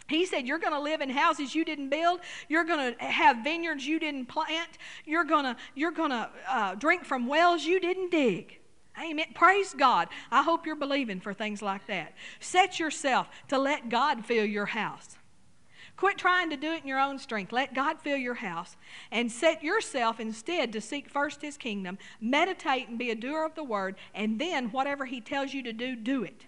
He said, You're going to live in houses you didn't build. You're going to have vineyards you didn't plant. You're going to, you're going to uh, drink from wells you didn't dig. Amen. Praise God. I hope you're believing for things like that. Set yourself to let God fill your house. Quit trying to do it in your own strength. Let God fill your house and set yourself instead to seek first His kingdom. Meditate and be a doer of the word, and then whatever He tells you to do, do it.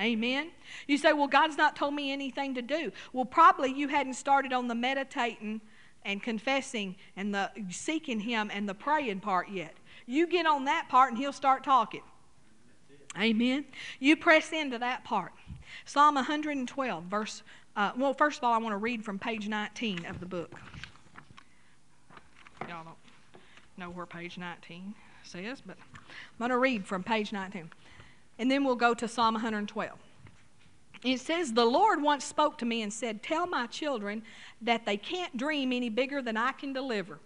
Amen. You say, Well, God's not told me anything to do. Well, probably you hadn't started on the meditating and confessing and the seeking Him and the praying part yet. You get on that part and he'll start talking. Amen. You press into that part. Psalm 112, verse, uh, well, first of all, I want to read from page 19 of the book. Y'all don't know where page 19 says, but I'm going to read from page 19. And then we'll go to Psalm 112. It says, The Lord once spoke to me and said, Tell my children that they can't dream any bigger than I can deliver.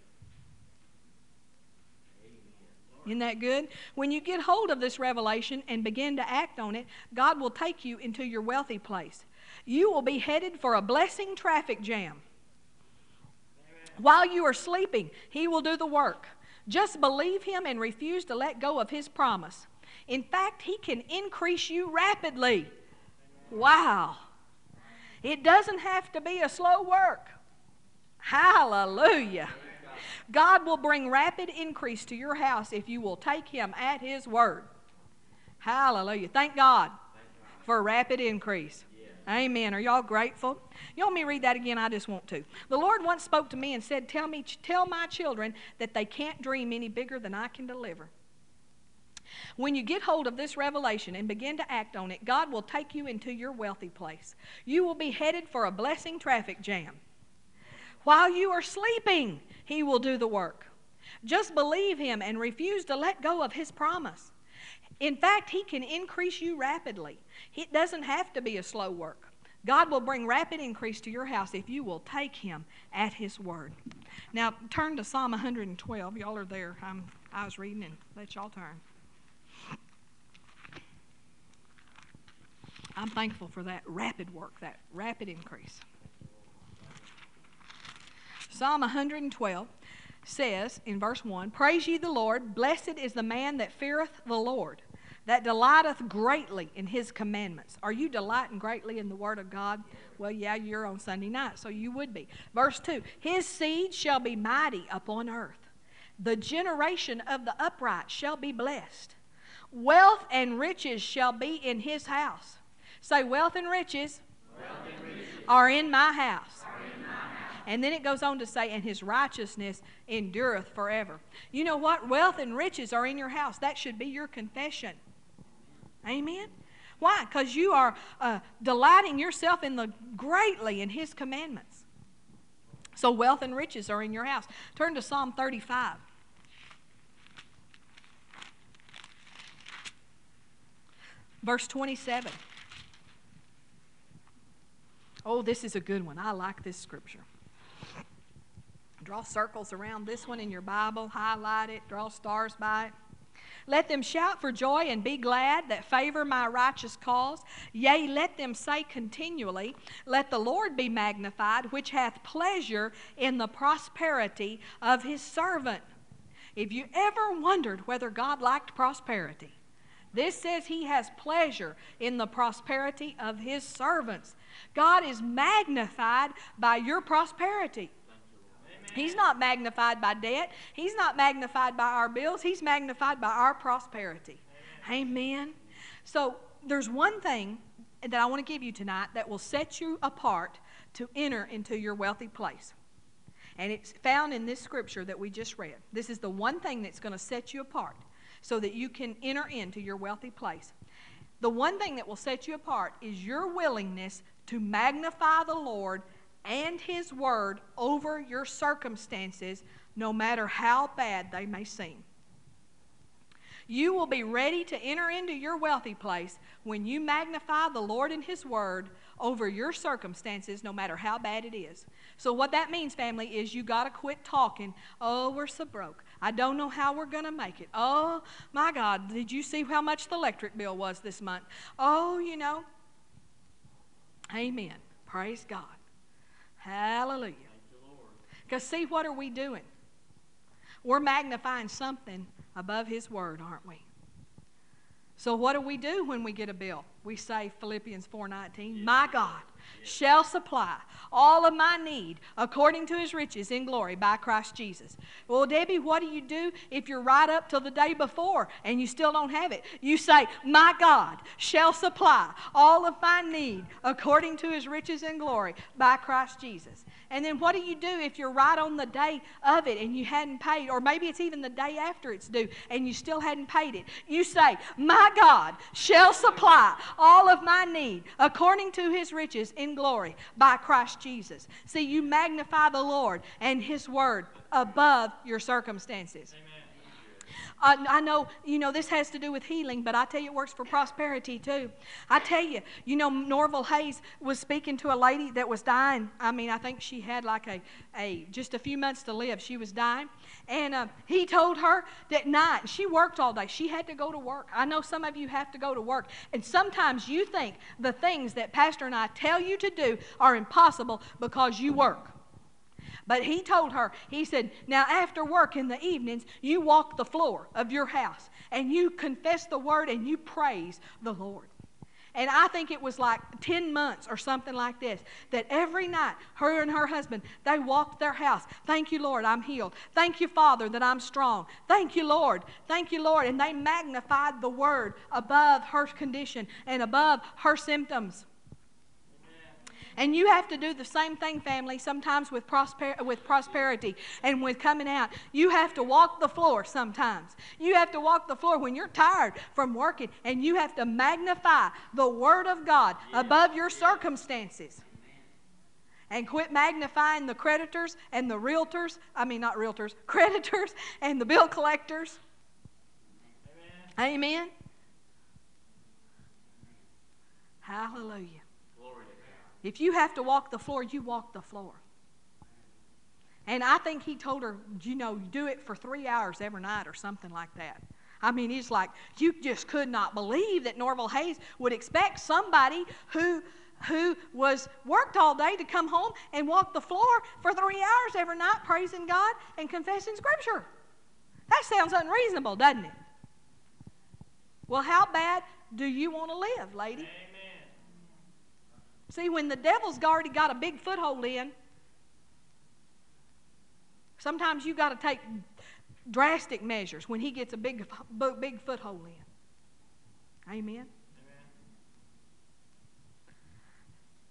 Isn't that good? When you get hold of this revelation and begin to act on it, God will take you into your wealthy place. You will be headed for a blessing traffic jam. While you are sleeping, He will do the work. Just believe Him and refuse to let go of His promise. In fact, He can increase you rapidly. Wow. It doesn't have to be a slow work. Hallelujah. God will bring rapid increase to your house if you will take Him at His word. Hallelujah. Thank God for rapid increase. Amen. Are y'all grateful? You want me to read that again? I just want to. The Lord once spoke to me and said, Tell me, tell my children that they can't dream any bigger than I can deliver. When you get hold of this revelation and begin to act on it, God will take you into your wealthy place. You will be headed for a blessing traffic jam. While you are sleeping, He will do the work. Just believe Him and refuse to let go of His promise. In fact, He can increase you rapidly. It doesn't have to be a slow work. God will bring rapid increase to your house if you will take Him at His word. Now, turn to Psalm 112. Y'all are there. I'm, I was reading and let y'all turn. I'm thankful for that rapid work, that rapid increase. Psalm 112 says in verse 1 Praise ye the Lord, blessed is the man that feareth the Lord, that delighteth greatly in his commandments. Are you delighting greatly in the word of God? Well, yeah, you're on Sunday night, so you would be. Verse 2 His seed shall be mighty upon earth, the generation of the upright shall be blessed. Wealth and riches shall be in his house. Say, wealth and riches, wealth and riches are in my house. And then it goes on to say, and his righteousness endureth forever. You know what? Wealth and riches are in your house. That should be your confession. Amen. Why? Because you are uh, delighting yourself in the greatly in his commandments. So wealth and riches are in your house. Turn to Psalm 35. Verse 27. Oh, this is a good one. I like this scripture. Draw circles around this one in your Bible, highlight it, draw stars by it. Let them shout for joy and be glad that favor my righteous cause. Yea, let them say continually, Let the Lord be magnified, which hath pleasure in the prosperity of his servant. If you ever wondered whether God liked prosperity, this says he has pleasure in the prosperity of his servants. God is magnified by your prosperity. He's not magnified by debt. He's not magnified by our bills. He's magnified by our prosperity. Amen. So there's one thing that I want to give you tonight that will set you apart to enter into your wealthy place. And it's found in this scripture that we just read. This is the one thing that's going to set you apart so that you can enter into your wealthy place. The one thing that will set you apart is your willingness to magnify the Lord and His Word over your circumstances, no matter how bad they may seem. You will be ready to enter into your wealthy place when you magnify the Lord and His Word over your circumstances, no matter how bad it is. So, what that means, family, is you got to quit talking. Oh, we're so broke. I don't know how we're going to make it. Oh, my God, did you see how much the electric bill was this month? Oh, you know. Amen. Praise God. Hallelujah. Because see, what are we doing? We're magnifying something above His Word, aren't we? So what do we do when we get a bill? We say Philippians 4:19, "My God shall supply all of my need according to his riches in glory by Christ Jesus. Well, Debbie, what do you do if you're right up till the day before and you still don't have it? You say, My God shall supply all of my need according to his riches in glory by Christ Jesus. And then what do you do if you're right on the day of it and you hadn't paid, or maybe it's even the day after it's due and you still hadn't paid it? You say, My God shall supply all of my need according to his riches in glory by Christ Jesus. See, you magnify the Lord and his word above your circumstances. Amen. I, I know, you know, this has to do with healing, but I tell you, it works for prosperity too. I tell you, you know, Norval Hayes was speaking to a lady that was dying. I mean, I think she had like a, a just a few months to live. She was dying. And uh, he told her that night, she worked all day. She had to go to work. I know some of you have to go to work. And sometimes you think the things that Pastor and I tell you to do are impossible because you work. But he told her, he said, Now after work in the evenings, you walk the floor of your house and you confess the word and you praise the Lord. And I think it was like 10 months or something like this that every night, her and her husband, they walked their house. Thank you, Lord, I'm healed. Thank you, Father, that I'm strong. Thank you, Lord. Thank you, Lord. And they magnified the word above her condition and above her symptoms. And you have to do the same thing, family, sometimes with, prosper- with prosperity and with coming out. You have to walk the floor sometimes. You have to walk the floor when you're tired from working, and you have to magnify the Word of God above your circumstances. And quit magnifying the creditors and the realtors, I mean, not realtors, <laughs> creditors and the bill collectors. Amen. Amen. Hallelujah. If you have to walk the floor, you walk the floor. And I think he told her, you know, do it for three hours every night or something like that. I mean, he's like, you just could not believe that Norval Hayes would expect somebody who who was worked all day to come home and walk the floor for three hours every night praising God and confessing Scripture. That sounds unreasonable, doesn't it? Well, how bad do you want to live, lady? See, when the devil's already got a big foothold in, sometimes you got to take drastic measures when he gets a big, big foothold in. Amen. Amen.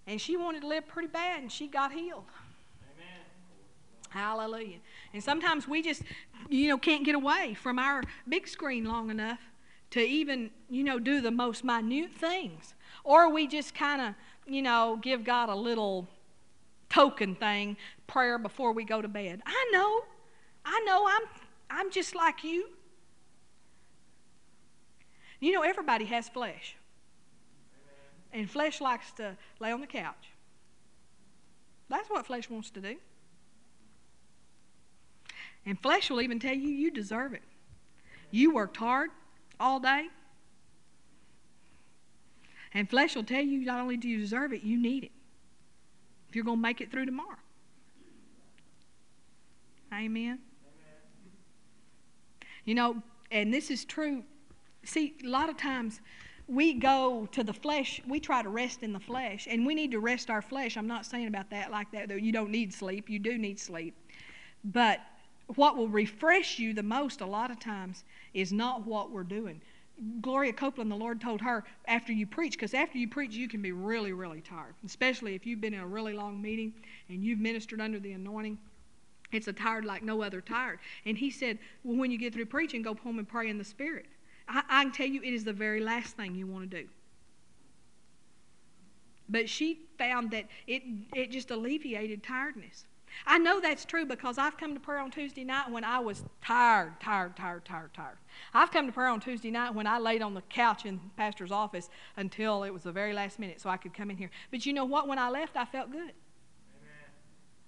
And she wanted to live pretty bad, and she got healed. Amen. Hallelujah. And sometimes we just, you know, can't get away from our big screen long enough to even, you know, do the most minute things. Or we just kind of you know, give God a little token thing, prayer before we go to bed. I know. I know I'm I'm just like you. You know everybody has flesh. And flesh likes to lay on the couch. That's what flesh wants to do. And flesh will even tell you you deserve it. You worked hard all day. And flesh will tell you not only do you deserve it, you need it. If you're going to make it through tomorrow. Amen. You know, and this is true. See, a lot of times we go to the flesh, we try to rest in the flesh, and we need to rest our flesh. I'm not saying about that like that, though. You don't need sleep, you do need sleep. But what will refresh you the most a lot of times is not what we're doing. Gloria Copeland, the Lord told her after you preach, because after you preach, you can be really, really tired, especially if you've been in a really long meeting and you've ministered under the anointing. It's a tired like no other tired. And he said, Well, when you get through preaching, go home and pray in the Spirit. I, I can tell you, it is the very last thing you want to do. But she found that it, it just alleviated tiredness. I know that's true because I've come to prayer on Tuesday night when I was tired, tired, tired, tired, tired. I've come to prayer on Tuesday night when I laid on the couch in the pastor's office until it was the very last minute so I could come in here. But you know what? When I left, I felt good.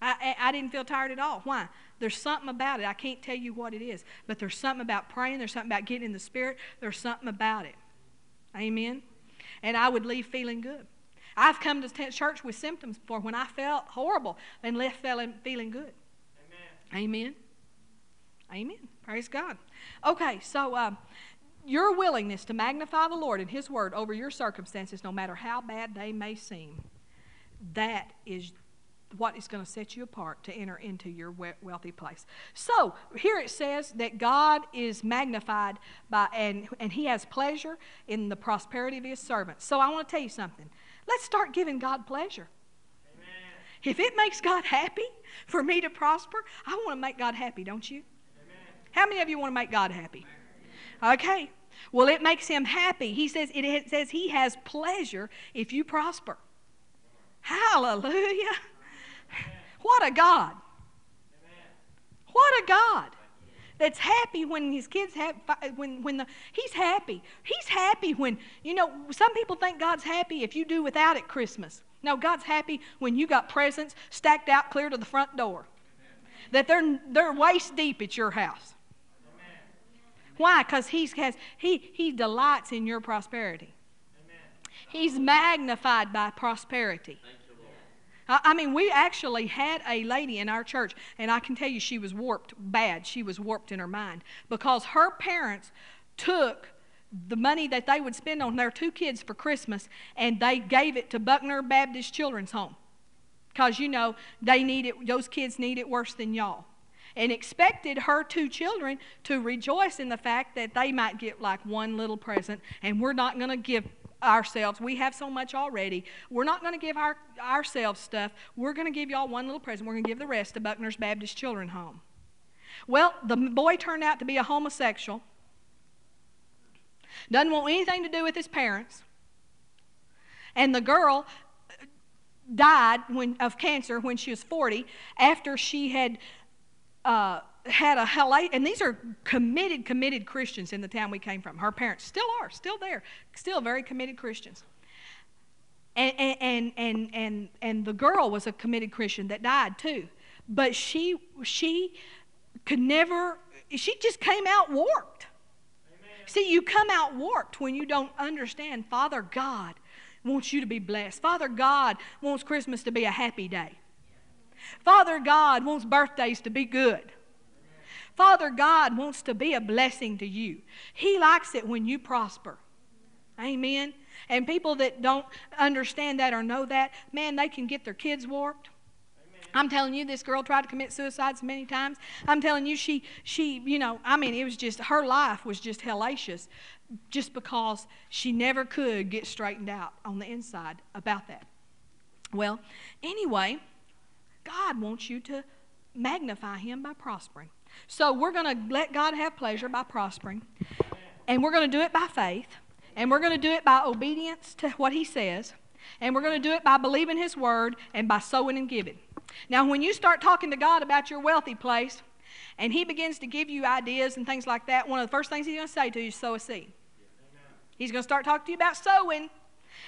I, I, didn't feel tired at all. Why? There's something about it. I can't tell you what it is, but there's something about praying. There's something about getting in the Spirit. There's something about it. Amen. And I would leave feeling good. I've come to church with symptoms before when I felt horrible and left feeling, feeling good. Amen. Amen. Amen. Praise God. Okay, so uh, your willingness to magnify the Lord and His Word over your circumstances, no matter how bad they may seem, that is what is going to set you apart to enter into your wealthy place. So here it says that God is magnified by and and He has pleasure in the prosperity of His servants. So I want to tell you something. Let's start giving God pleasure. Amen. If it makes God happy for me to prosper, I want to make God happy, don't you? Amen. How many of you want to make God happy? Okay. Well, it makes him happy. He says it says he has pleasure if you prosper. Hallelujah. What a God. What a God that's happy when his kids have when when the he's happy. He's happy when you know some people think God's happy if you do without it Christmas. No, God's happy when you got presents stacked out clear to the front door. That they're they're waist deep at your house. Why? Because he has he he delights in your prosperity. He's magnified by prosperity. I mean, we actually had a lady in our church, and I can tell you she was warped bad. She was warped in her mind because her parents took the money that they would spend on their two kids for Christmas and they gave it to Buckner Baptist Children's Home. Because, you know, they need it, those kids need it worse than y'all. And expected her two children to rejoice in the fact that they might get like one little present, and we're not going to give ourselves. We have so much already. We're not going to give our, ourselves stuff. We're going to give y'all one little present. We're going to give the rest to Buckner's Baptist Children Home. Well, the boy turned out to be a homosexual. Doesn't want anything to do with his parents. And the girl died when, of cancer when she was 40 after she had uh, had a hell, and these are committed, committed Christians in the town we came from. Her parents still are, still there, still very committed Christians. And, and, and, and, and the girl was a committed Christian that died too. But she, she could never, she just came out warped. Amen. See, you come out warped when you don't understand Father God wants you to be blessed. Father God wants Christmas to be a happy day. Father God wants birthdays to be good. Father God wants to be a blessing to you. He likes it when you prosper. Amen. And people that don't understand that or know that, man, they can get their kids warped. I'm telling you, this girl tried to commit suicide so many times. I'm telling you, she, she, you know, I mean, it was just, her life was just hellacious just because she never could get straightened out on the inside about that. Well, anyway, God wants you to magnify Him by prospering. So we're going to let God have pleasure by prospering, and we're going to do it by faith, and we're going to do it by obedience to what He says, and we're going to do it by believing His word and by sowing and giving. Now, when you start talking to God about your wealthy place, and He begins to give you ideas and things like that, one of the first things He's going to say to you is sow a seed. He's going to start talking to you about sowing.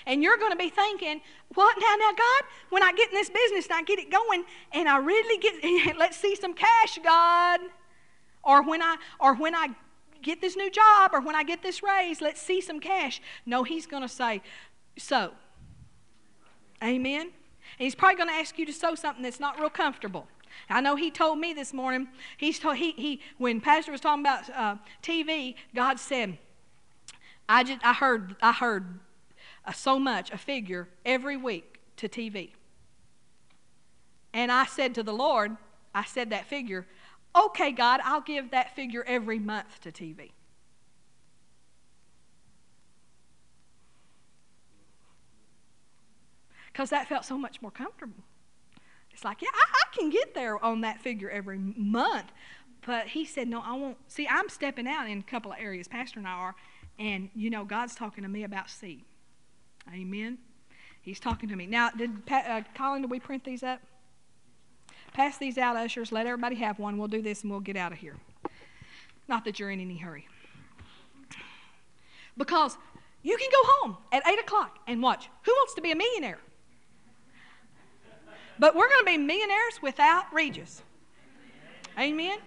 And you're going to be thinking, what now, now, God, when I get in this business and I get it going and I really get, <laughs> let's see some cash, God. Or when I, or when I get this new job or when I get this raise, let's see some cash. No, he's going to say, so. Amen. And he's probably going to ask you to sow something that's not real comfortable. I know he told me this morning, he's told, he, he, when Pastor was talking about uh, TV, God said, I, just, I heard, I heard so much, a figure, every week to TV. And I said to the Lord, I said that figure, okay, God, I'll give that figure every month to TV. Because that felt so much more comfortable. It's like, yeah, I, I can get there on that figure every month. But he said, no, I won't. See, I'm stepping out in a couple of areas. Pastor and I are. And, you know, God's talking to me about seed. Amen. He's talking to me. Now, did uh, Colin, did we print these up? Pass these out, ushers. Let everybody have one. We'll do this and we'll get out of here. Not that you're in any hurry. Because you can go home at 8 o'clock and watch. Who wants to be a millionaire? But we're going to be millionaires without Regis. Amen.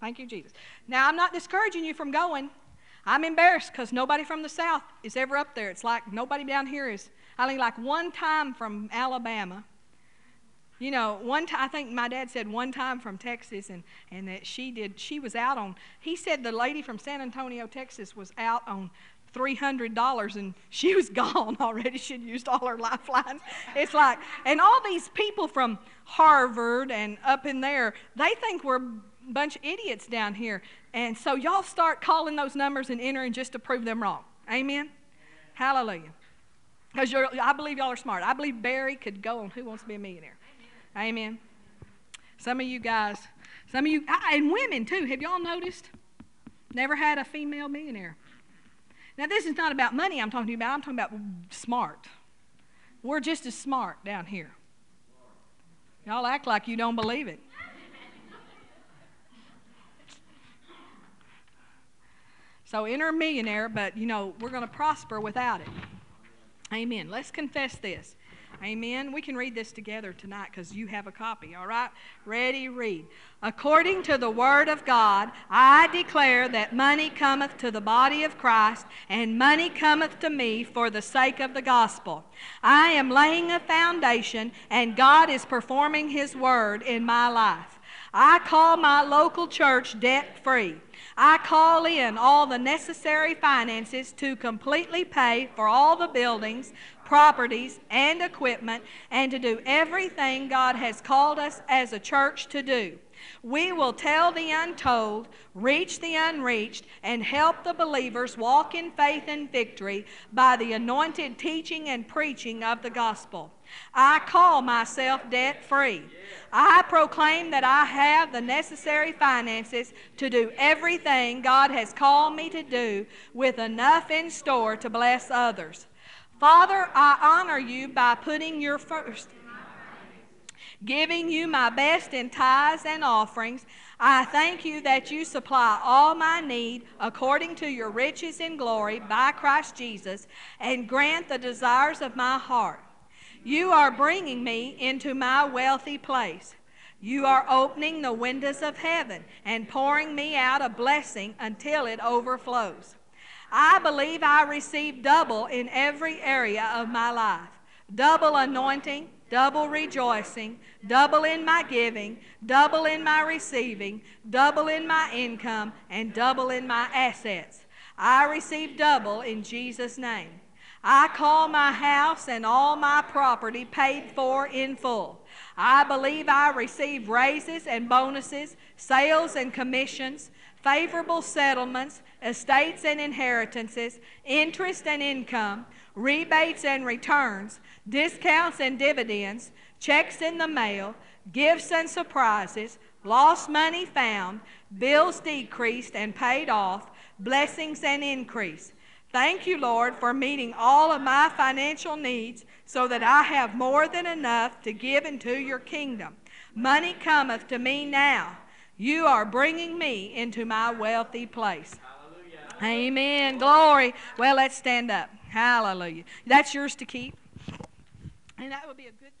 Thank you, Jesus. Now, I'm not discouraging you from going. I'm embarrassed because nobody from the South is ever up there. It's like nobody down here is. I think like one time from Alabama. You know, one time I think my dad said one time from Texas, and and that she did. She was out on. He said the lady from San Antonio, Texas, was out on $300 and she was <laughs> gone already. She'd used all her lifelines. It's like, and all these people from Harvard and up in there, they think we're bunch of idiots down here. And so y'all start calling those numbers and entering just to prove them wrong. Amen? Hallelujah. Because I believe y'all are smart. I believe Barry could go on Who Wants to Be a Millionaire. Amen. Some of you guys, some of you, ah, and women too, have y'all noticed? Never had a female millionaire. Now, this is not about money I'm talking to you about, I'm talking about smart. We're just as smart down here. Y'all act like you don't believe it. So enter a millionaire, but you know, we're going to prosper without it. Amen. Let's confess this. Amen. We can read this together tonight because you have a copy. All right? Ready, read. According to the word of God, I declare that money cometh to the body of Christ, and money cometh to me for the sake of the gospel. I am laying a foundation, and God is performing his word in my life. I call my local church debt free. I call in all the necessary finances to completely pay for all the buildings, properties, and equipment, and to do everything God has called us as a church to do. We will tell the untold, reach the unreached, and help the believers walk in faith and victory by the anointed teaching and preaching of the gospel. I call myself debt free. I proclaim that I have the necessary finances to do everything God has called me to do with enough in store to bless others. Father, I honor you by putting your first, giving you my best in tithes and offerings. I thank you that you supply all my need according to your riches in glory by Christ Jesus and grant the desires of my heart. You are bringing me into my wealthy place. You are opening the windows of heaven and pouring me out a blessing until it overflows. I believe I receive double in every area of my life double anointing, double rejoicing, double in my giving, double in my receiving, double in my income, and double in my assets. I receive double in Jesus' name. I call my house and all my property paid for in full. I believe I receive raises and bonuses, sales and commissions, favorable settlements, estates and inheritances, interest and income, rebates and returns, discounts and dividends, checks in the mail, gifts and surprises, lost money found, bills decreased and paid off, blessings and increase. Thank you, Lord, for meeting all of my financial needs so that I have more than enough to give into your kingdom. Money cometh to me now. You are bringing me into my wealthy place. Hallelujah. Amen. Glory. Well, let's stand up. Hallelujah. That's yours to keep. And that would be a good